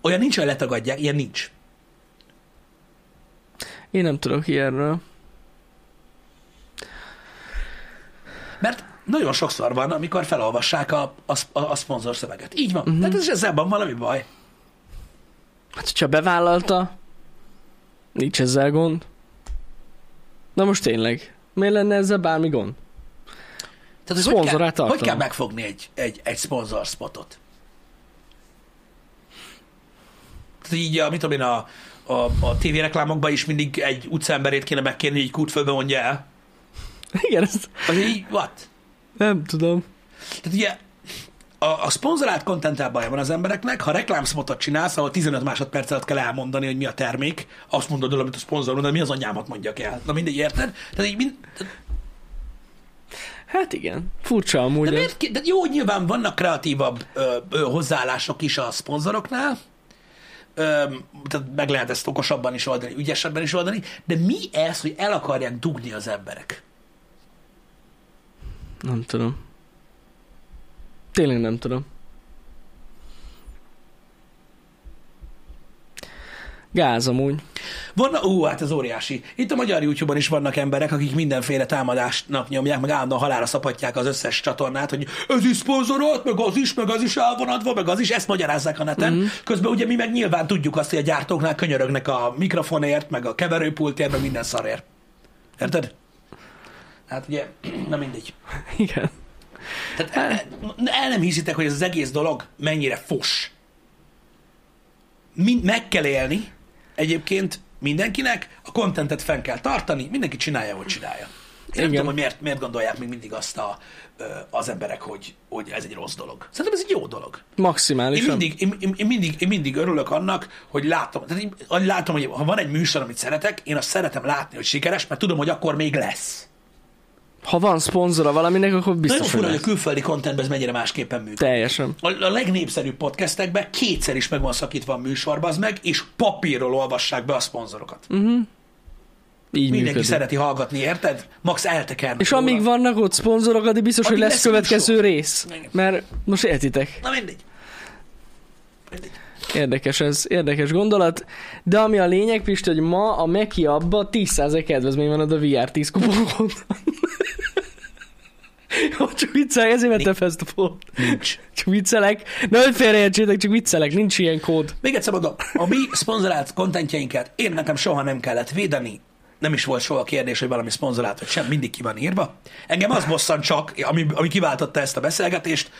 [SPEAKER 1] Olyan nincs, hogy letagadják, ilyen nincs.
[SPEAKER 2] én nem tudok ilyenről.
[SPEAKER 1] Mert nagyon sokszor van, amikor felolvassák a, a, a, a szponzor szöveget. Így van. Uh-huh. Tehát ez ezzel van valami baj.
[SPEAKER 2] Hát, hogyha bevállalta, nincs ezzel gond. Na most tényleg, miért lenne ezzel bármi gond?
[SPEAKER 1] Tehát ez hogy kell, hogy kell megfogni egy, egy, egy szponzor spotot? Tehát így, mit tudom én, a, a, a tévéreklámokban is mindig egy utcaemberét kéne megkérni, hogy egy kútfőbe mondja el.
[SPEAKER 2] Igen, ezt
[SPEAKER 1] Az így, what?
[SPEAKER 2] nem tudom.
[SPEAKER 1] Tehát ugye a, a szponzorált kontenttel baj van az embereknek, ha reklámspotot csinálsz, ahol 15 másodperc alatt kell elmondani, hogy mi a termék, azt mondod el, amit a szponzor mond, mi az anyámat mondjak el. Na mindegy, érted? Tehát így mind,
[SPEAKER 2] Hát igen, furcsa amúgy.
[SPEAKER 1] De, miért, de jó, nyilván vannak kreatívabb ö, ö, hozzáállások is a szponzoroknál, ö, tehát meg lehet ezt okosabban is oldani, ügyesebben is oldani, de mi ez, hogy el akarják dugni az emberek?
[SPEAKER 2] Nem tudom. Tényleg nem tudom. Gáz amúgy.
[SPEAKER 1] Van, ú, hát ez óriási. Itt a magyar YouTube-on is vannak emberek, akik mindenféle támadásnak nyomják, meg állandóan halára szapatják az összes csatornát, hogy ez is szponzorolt, meg az is, meg az is el van adva, meg az is, ezt magyarázzák a neten. Mm-hmm. Közben ugye mi meg nyilván tudjuk azt, hogy a gyártóknál könyörögnek a mikrofonért, meg a keverőpultért, meg minden szarért. Érted? Hát ugye, na mindegy.
[SPEAKER 2] Igen.
[SPEAKER 1] Tehát el, el nem hiszitek, hogy ez az egész dolog mennyire fos. Mind, meg kell élni egyébként mindenkinek, a kontentet fenn kell tartani, mindenki csinálja, hogy csinálja. Én nem tudom, hogy miért, miért gondolják még mindig azt a, az emberek, hogy, hogy ez egy rossz dolog. Szerintem ez egy jó dolog. Én
[SPEAKER 2] Maximálisan.
[SPEAKER 1] mindig, én, én, én, mindig, én mindig örülök annak, hogy látom, tehát én, látom, hogy ha van egy műsor, amit szeretek, én azt szeretem látni, hogy sikeres, mert tudom, hogy akkor még lesz.
[SPEAKER 2] Ha van szponzora valaminek, akkor
[SPEAKER 1] Nagyon
[SPEAKER 2] biztos, hogy
[SPEAKER 1] fura, hogy a külföldi contentben ez mennyire másképpen működik.
[SPEAKER 2] Teljesen.
[SPEAKER 1] A, a legnépszerűbb podcastekben kétszer is meg van szakítva a műsorba, az meg, és papírról olvassák be a szponzorokat. Mm.
[SPEAKER 2] Így
[SPEAKER 1] Mindenki
[SPEAKER 2] működik.
[SPEAKER 1] szereti hallgatni, érted? Max eltekernek
[SPEAKER 2] És amíg vannak ott szponzorok, addig biztos,
[SPEAKER 1] Addig
[SPEAKER 2] hogy lesz
[SPEAKER 1] lesz
[SPEAKER 2] következő
[SPEAKER 1] műsor.
[SPEAKER 2] rész. Mert most értitek.
[SPEAKER 1] Na mindegy. mindegy.
[SPEAKER 2] Érdekes ez, érdekes gondolat. De ami a lényeg, Pisti, hogy ma a Meki abba 10% kedvezmény van a VR 10 kuponkon. Jó, csak viccelek, ezért vettem fel ezt a.
[SPEAKER 1] Nincs.
[SPEAKER 2] Csak viccelek. Ne, hogy félreértsétek, csak viccelek, nincs ilyen kód.
[SPEAKER 1] Még egyszer mondom, a mi szponzorált kontentjeinket én nekem soha nem kellett védeni, nem is volt soha kérdés, hogy valami szponzorált, vagy sem, mindig ki van írva. Engem az bosszant csak, ami, ami kiváltotta ezt a beszélgetést,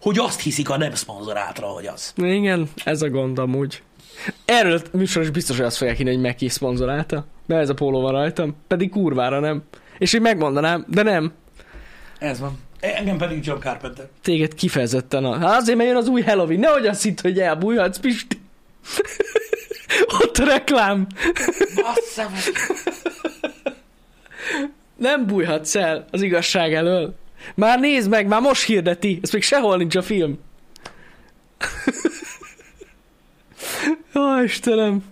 [SPEAKER 1] hogy azt hiszik a nem szponzoráltra, hogy az.
[SPEAKER 2] Igen, ez a gond amúgy. Erről a műsor is biztos, hogy azt fogják írni, hogy Meki szponzorálta. Mert ez a póló van rajtam. Pedig kurvára nem. És így megmondanám, de nem.
[SPEAKER 1] Ez van. Engem pedig John Carpenter.
[SPEAKER 2] Téged kifejezetten a... Hát azért, mert jön az új Halloween. Nehogy azt hitt, hogy elbújhatsz, Pisti. Ott a reklám.
[SPEAKER 1] Bassza meg.
[SPEAKER 2] Nem bújhatsz el az igazság elől. Már nézd meg, már most hirdeti. Ez még sehol nincs a film. Ó, Istenem.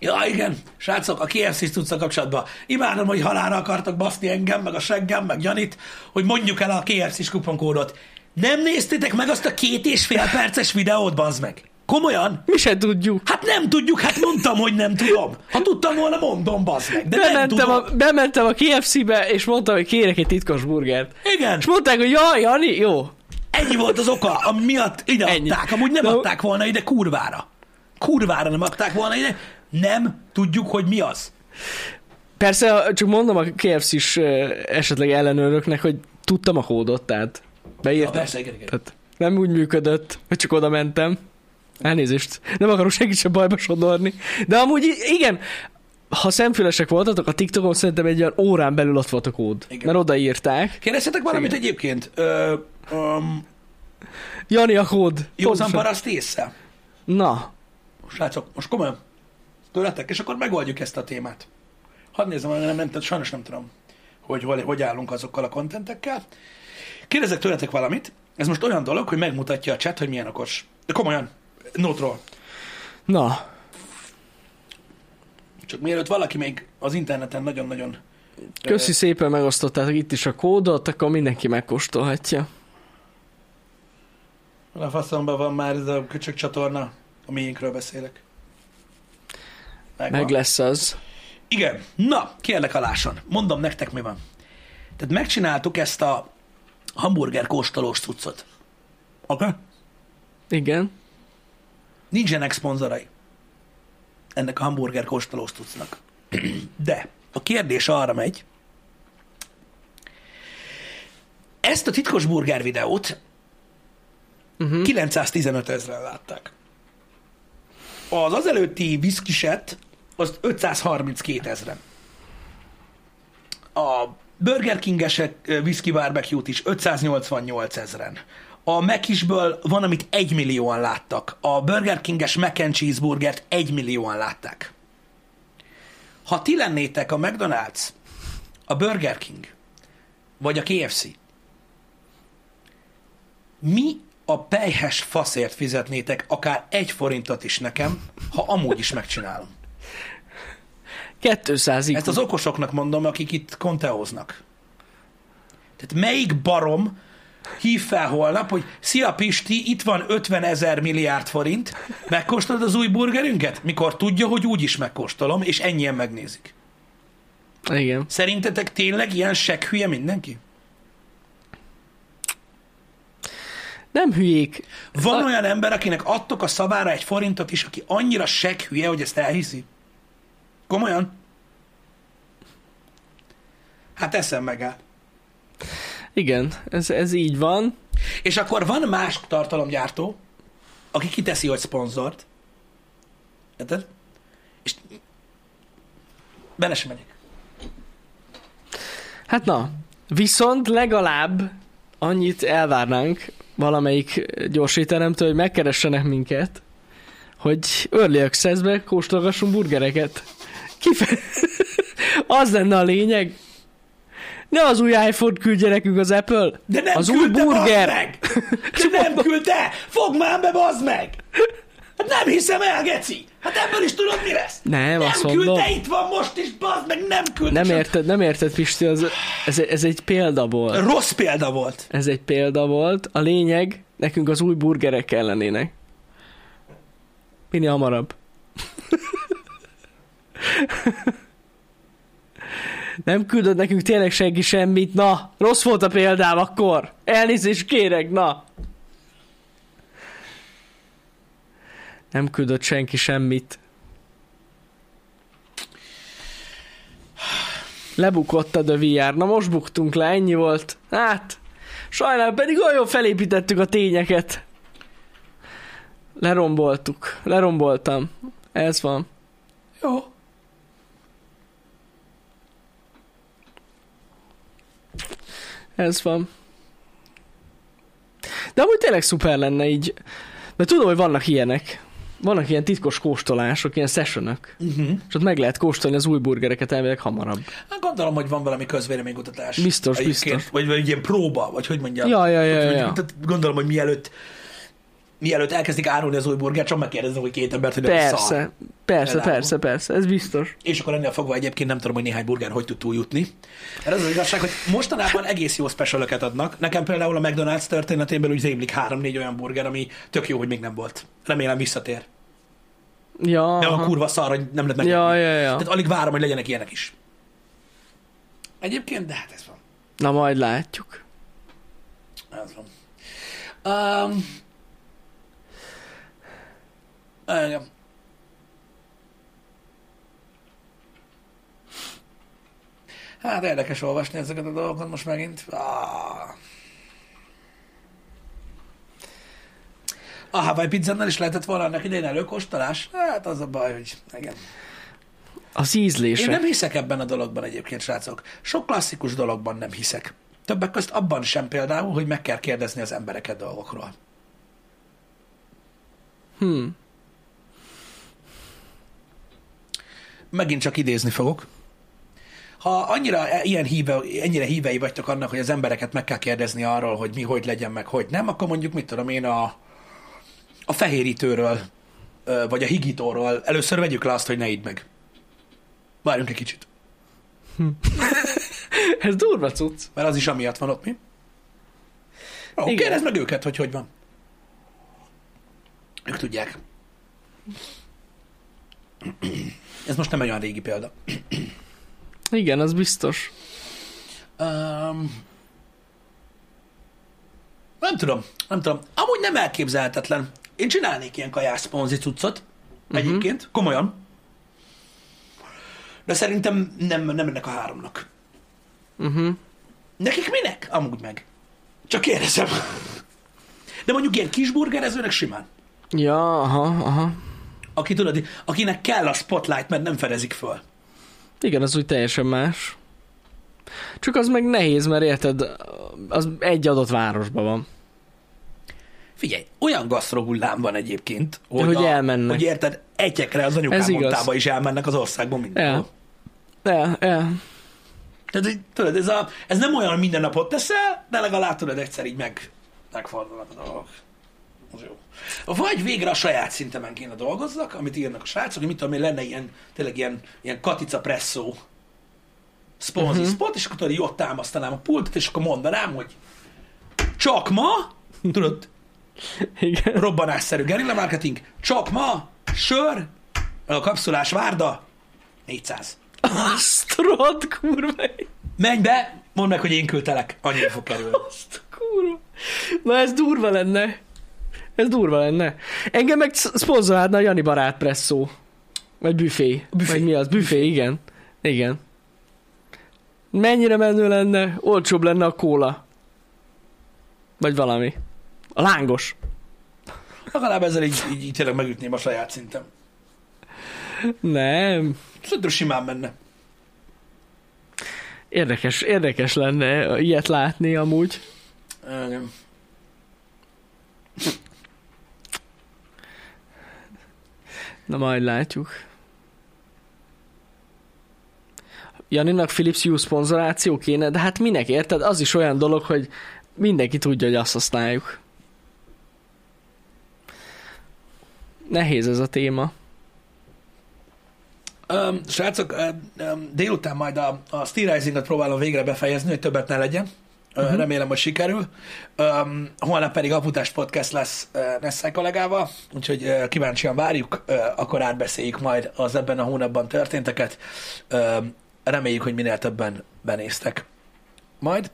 [SPEAKER 1] Ja, igen, srácok, a KFC tudsz a kapcsolatban. Imádom, hogy halára akartak baszni engem, meg a seggem, meg Janit, hogy mondjuk el a KFC-s kuponkódot. Nem néztétek meg azt a két és fél perces videót, bazd meg? Komolyan?
[SPEAKER 2] Mi se tudjuk.
[SPEAKER 1] Hát nem tudjuk, hát mondtam, hogy nem tudom. Ha tudtam volna, mondom, bazd meg. De nem
[SPEAKER 2] Bementem
[SPEAKER 1] tudom.
[SPEAKER 2] a, bementem a KFC-be, és mondtam, hogy kérek egy titkos burgert.
[SPEAKER 1] Igen,
[SPEAKER 2] És mondták, hogy jaj, Jani, jó.
[SPEAKER 1] ennyi volt az oka, ami miatt ide
[SPEAKER 2] Ennyi.
[SPEAKER 1] adták. Amúgy nem
[SPEAKER 2] De-
[SPEAKER 1] adták volna ide kurvára. Kurvára nem adták volna ide. Nem tudjuk, hogy mi az.
[SPEAKER 2] Persze, csak mondom a KFC-s esetleg ellenőröknek, hogy tudtam a kódot, tehát
[SPEAKER 1] Ja,
[SPEAKER 2] beírtam.
[SPEAKER 1] persze, igen, igen.
[SPEAKER 2] Tehát nem úgy működött, hogy csak oda mentem. Elnézést. Nem akarok senkit sem bajba sodorni. De amúgy igen, ha szemfülesek voltatok, a TikTokon szerintem egy olyan órán belül ott volt a kód.
[SPEAKER 1] Igen.
[SPEAKER 2] Mert odaírták.
[SPEAKER 1] Kérdeztetek valamit
[SPEAKER 2] Igen.
[SPEAKER 1] egyébként? Ö, um,
[SPEAKER 2] Jani a kód.
[SPEAKER 1] józan paraszt észre.
[SPEAKER 2] Na,
[SPEAKER 1] Srácok, most komolyan. Tőletek, és akkor megoldjuk ezt a témát. Hadd nézzem, nem, nem, nem, sajnos nem tudom, hogy, hogy hogy állunk azokkal a kontentekkel. Kérdezek tőletek valamit. Ez most olyan dolog, hogy megmutatja a chat, hogy milyen okos. De komolyan, nótról.
[SPEAKER 2] na.
[SPEAKER 1] Csak mielőtt valaki még az interneten nagyon-nagyon...
[SPEAKER 2] Köszi szépen megosztottátok itt is a kódot, akkor mindenki megkóstolhatja.
[SPEAKER 1] ö, A faszomban van már ez a köcsög csatorna, a miénkről beszélek. Megvan.
[SPEAKER 2] Meg lesz az.
[SPEAKER 1] Igen. Na, kérlek aláson. Mondom nektek, mi van. Tehát megcsináltuk ezt a hamburger kóstolós cuccot. Oké? Okay?
[SPEAKER 2] Igen.
[SPEAKER 1] Nincsenek szponzorai ennek a hamburger kóstolós cuccnak. De a kérdés arra megy, ezt a titkos burger videót uh-huh. 915 ezeren látták. Az az előtti viszkiset, azt 532 ezeren. A Burger King-esek ö, whisky barbecue-t is 588 ezeren. A Mekisből van, amit 1 millióan láttak. A Burger King-es mac and cheeseburgert 1 millióan látták. Ha ti lennétek a McDonald's, a Burger King, vagy a KFC, mi a pejhes faszért fizetnétek akár egy forintot is nekem, ha amúgy is megcsinálom?
[SPEAKER 2] 200
[SPEAKER 1] Ezt az okosoknak mondom, akik itt konteóznak. Tehát melyik barom hív fel holnap, hogy szia Pisti, itt van 50 ezer milliárd forint, megkóstolod az új burgerünket? Mikor tudja, hogy úgy is megkóstolom, és ennyien megnézik.
[SPEAKER 2] Igen.
[SPEAKER 1] Szerintetek tényleg ilyen hülye mindenki?
[SPEAKER 2] Nem hülyék.
[SPEAKER 1] Van
[SPEAKER 2] A-
[SPEAKER 1] olyan ember, akinek adtok a szavára egy forintot is, aki annyira hülye, hogy ezt elhiszi? Komolyan? Hát eszem meg el.
[SPEAKER 2] Igen, ez, ez így van.
[SPEAKER 1] És akkor van más tartalomgyártó, aki kiteszi, hogy szponzort. Érted? És bele sem megyek.
[SPEAKER 2] Hát na, viszont legalább annyit elvárnánk valamelyik gyorsíteremtől, hogy megkeressenek minket, hogy Early Access-be kóstolgassunk burgereket. Kife- az lenne a lényeg. Ne az új iPhone küldje nekünk az Apple,
[SPEAKER 1] De nem
[SPEAKER 2] az új burger.
[SPEAKER 1] meg! De nem küldte! Fogd már be, bazd meg! Hát nem hiszem el, geci! Hát ebből is tudod, mi lesz?
[SPEAKER 2] Nem,
[SPEAKER 1] nem
[SPEAKER 2] azt
[SPEAKER 1] küldte,
[SPEAKER 2] mondom.
[SPEAKER 1] itt van most is, bazd meg, nem küldte.
[SPEAKER 2] Nem érted, nem érted, Pisti, az, ez, ez egy példa volt.
[SPEAKER 1] Rossz példa volt.
[SPEAKER 2] Ez egy példa volt. A lényeg, nekünk az új burgerek kellenének. Minél hamarabb. Nem küldött nekünk tényleg senki semmit, na, rossz volt a példám akkor. Elnézést kérek, na. Nem küldött senki semmit. Lebukott a VR. Na most buktunk le, ennyi volt. Hát, sajnálom, pedig olyan felépítettük a tényeket. Leromboltuk. Leromboltam. Ez van.
[SPEAKER 1] Jó.
[SPEAKER 2] Ez van. De amúgy tényleg szuper lenne így. Mert tudom, hogy vannak ilyenek. Vannak ilyen titkos kóstolások, ilyen sessionök.
[SPEAKER 1] Uh-huh.
[SPEAKER 2] És ott meg lehet kóstolni az új burgereket elvileg hamarabb.
[SPEAKER 1] Hát gondolom, hogy van valami közvéleménykutatás.
[SPEAKER 2] Biztos, biztos.
[SPEAKER 1] Vagy, vagy ilyen próba, vagy hogy mondjam.
[SPEAKER 2] Ja, ja, ja, ja, ja.
[SPEAKER 1] Tehát gondolom, hogy mielőtt mielőtt elkezdik árulni az új burgert, csak megkérdezem, hogy két embert, hogy szar.
[SPEAKER 2] Persze, persze,
[SPEAKER 1] Például.
[SPEAKER 2] persze, persze, ez biztos.
[SPEAKER 1] És akkor ennél fogva egyébként nem tudom, hogy néhány burger hogy tud túljutni. Mert az az igazság, hogy mostanában egész jó specialöket adnak. Nekem például a McDonald's történetében úgy rémlik három-négy olyan burger, ami tök jó, hogy még nem volt. Remélem visszatér.
[SPEAKER 2] Ja,
[SPEAKER 1] Nem a kurva szar, hogy nem lehet
[SPEAKER 2] ja,
[SPEAKER 1] megengedni.
[SPEAKER 2] ja, ja.
[SPEAKER 1] Tehát alig várom, hogy legyenek ilyenek is. Egyébként, de hát ez van.
[SPEAKER 2] Na majd látjuk.
[SPEAKER 1] Ez van. Um, igen. Hát érdekes olvasni ezeket a dolgokat most megint. Ah. A Hawaii pizzánál is lehetett volna annak idején előkóstolás? Hát az a baj, hogy igen.
[SPEAKER 2] Az ízlése.
[SPEAKER 1] Én nem hiszek ebben a dologban egyébként, srácok. Sok klasszikus dologban nem hiszek. Többek közt abban sem például, hogy meg kell kérdezni az embereket dolgokról.
[SPEAKER 2] Hmm.
[SPEAKER 1] Megint csak idézni fogok. Ha annyira e- ilyen híve, ennyire hívei vagytok annak, hogy az embereket meg kell kérdezni arról, hogy mi hogy legyen, meg hogy nem, akkor mondjuk, mit tudom én, a, a fehérítőről, vagy a higítóról először vegyük le azt, hogy ne idd meg. Várjunk egy kicsit.
[SPEAKER 2] Ez durva cucc.
[SPEAKER 1] Mert az is amiatt van ott, mi? Ó,
[SPEAKER 2] Igen.
[SPEAKER 1] kérdezd meg őket, hogy hogy van. Ők tudják. Ez most nem olyan régi példa.
[SPEAKER 2] Igen, az biztos.
[SPEAKER 1] Um, nem tudom, nem tudom. Amúgy nem elképzelhetetlen. Én csinálnék ilyen kajás szponzi cuccot. Uh-huh. Egyébként, komolyan. De szerintem nem, nem ennek a háromnak.
[SPEAKER 2] Uh-huh.
[SPEAKER 1] Nekik minek? Amúgy meg. Csak kérdezem. De mondjuk ilyen kisburgerezőnek simán.
[SPEAKER 2] Ja, aha, aha.
[SPEAKER 1] Aki tudod, akinek kell a spotlight, mert nem fedezik föl.
[SPEAKER 2] Igen, az úgy teljesen más. Csak az meg nehéz, mert érted, az egy adott városban van.
[SPEAKER 1] Figyelj, olyan gasztrohullám van egyébként, hogy,
[SPEAKER 2] hogy
[SPEAKER 1] a,
[SPEAKER 2] elmennek.
[SPEAKER 1] hogy érted, egyekre az anyukám is elmennek az országban mindenhol.
[SPEAKER 2] Ja. Ja, ja.
[SPEAKER 1] Tehát, így, tudod, ez, a, ez nem olyan, hogy minden nap ott teszel, de legalább tudod egyszer így meg, megfordulnak a dolgok. Az jó. Vagy végre a saját szintemen kéne dolgozzak, amit írnak a srácok, hogy mit tudom én, lenne ilyen, tényleg ilyen, ilyen katica presszó sponzi uh-huh. spot, és akkor tudod, ott támasztanám a pultot, és akkor mondanám, hogy Csak ma, tudod,
[SPEAKER 2] Igen.
[SPEAKER 1] robbanásszerű gerilla marketing, csak ma, sör, a kapszulás várda, 400.
[SPEAKER 2] Azt rohadt kurva.
[SPEAKER 1] Menj be, mondd meg, hogy én küldtelek, annyira fog kerülni.
[SPEAKER 2] Azt kurva. Na ez durva lenne. Ez durva lenne. Engem meg sz- szponzorálna a Jani barát presszó. Vagy büfé.
[SPEAKER 1] Büfé.
[SPEAKER 2] Vagy mi az? Büfé, igen. Igen. Mennyire menő lenne, olcsóbb lenne a kóla. Vagy valami. A lángos.
[SPEAKER 1] Legalább ezzel így, így, így tényleg megütném a saját szintem.
[SPEAKER 2] Nem.
[SPEAKER 1] Szerintem simán menne.
[SPEAKER 2] Érdekes, érdekes lenne ilyet látni amúgy.
[SPEAKER 1] Igen.
[SPEAKER 2] Na majd látjuk. Janinak Philips Hue szponzoráció kéne, de hát minek érted? Az is olyan dolog, hogy mindenki tudja, hogy azt használjuk. Nehéz ez a téma.
[SPEAKER 1] Um, srácok, um, délután majd a, a Steel próbálom végre befejezni, hogy többet ne legyen. Uh,
[SPEAKER 2] Mhm.
[SPEAKER 1] Remélem, hogy sikerül. Um, holnap pedig Aputás Podcast lesz uh, Nessai kollégával, úgyhogy uh, kíváncsian várjuk, uh, akkor átbeszéljük majd az ebben a hónapban történteket. Um, reméljük, hogy minél többen benéztek. Majd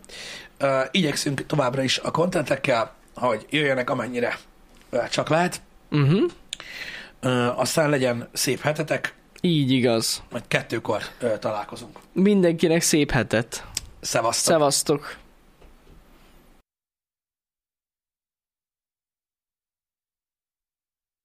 [SPEAKER 1] uh, igyekszünk továbbra is a kontentekkel, hogy jöjjenek amennyire uh, csak lehet.
[SPEAKER 2] Uh-huh.
[SPEAKER 1] Uh, aztán legyen szép hetetek,
[SPEAKER 2] Így igaz.
[SPEAKER 1] majd kettőkor uh, találkozunk.
[SPEAKER 2] Mindenkinek szép hetet.
[SPEAKER 1] Szevasztok!
[SPEAKER 2] Szevasztok.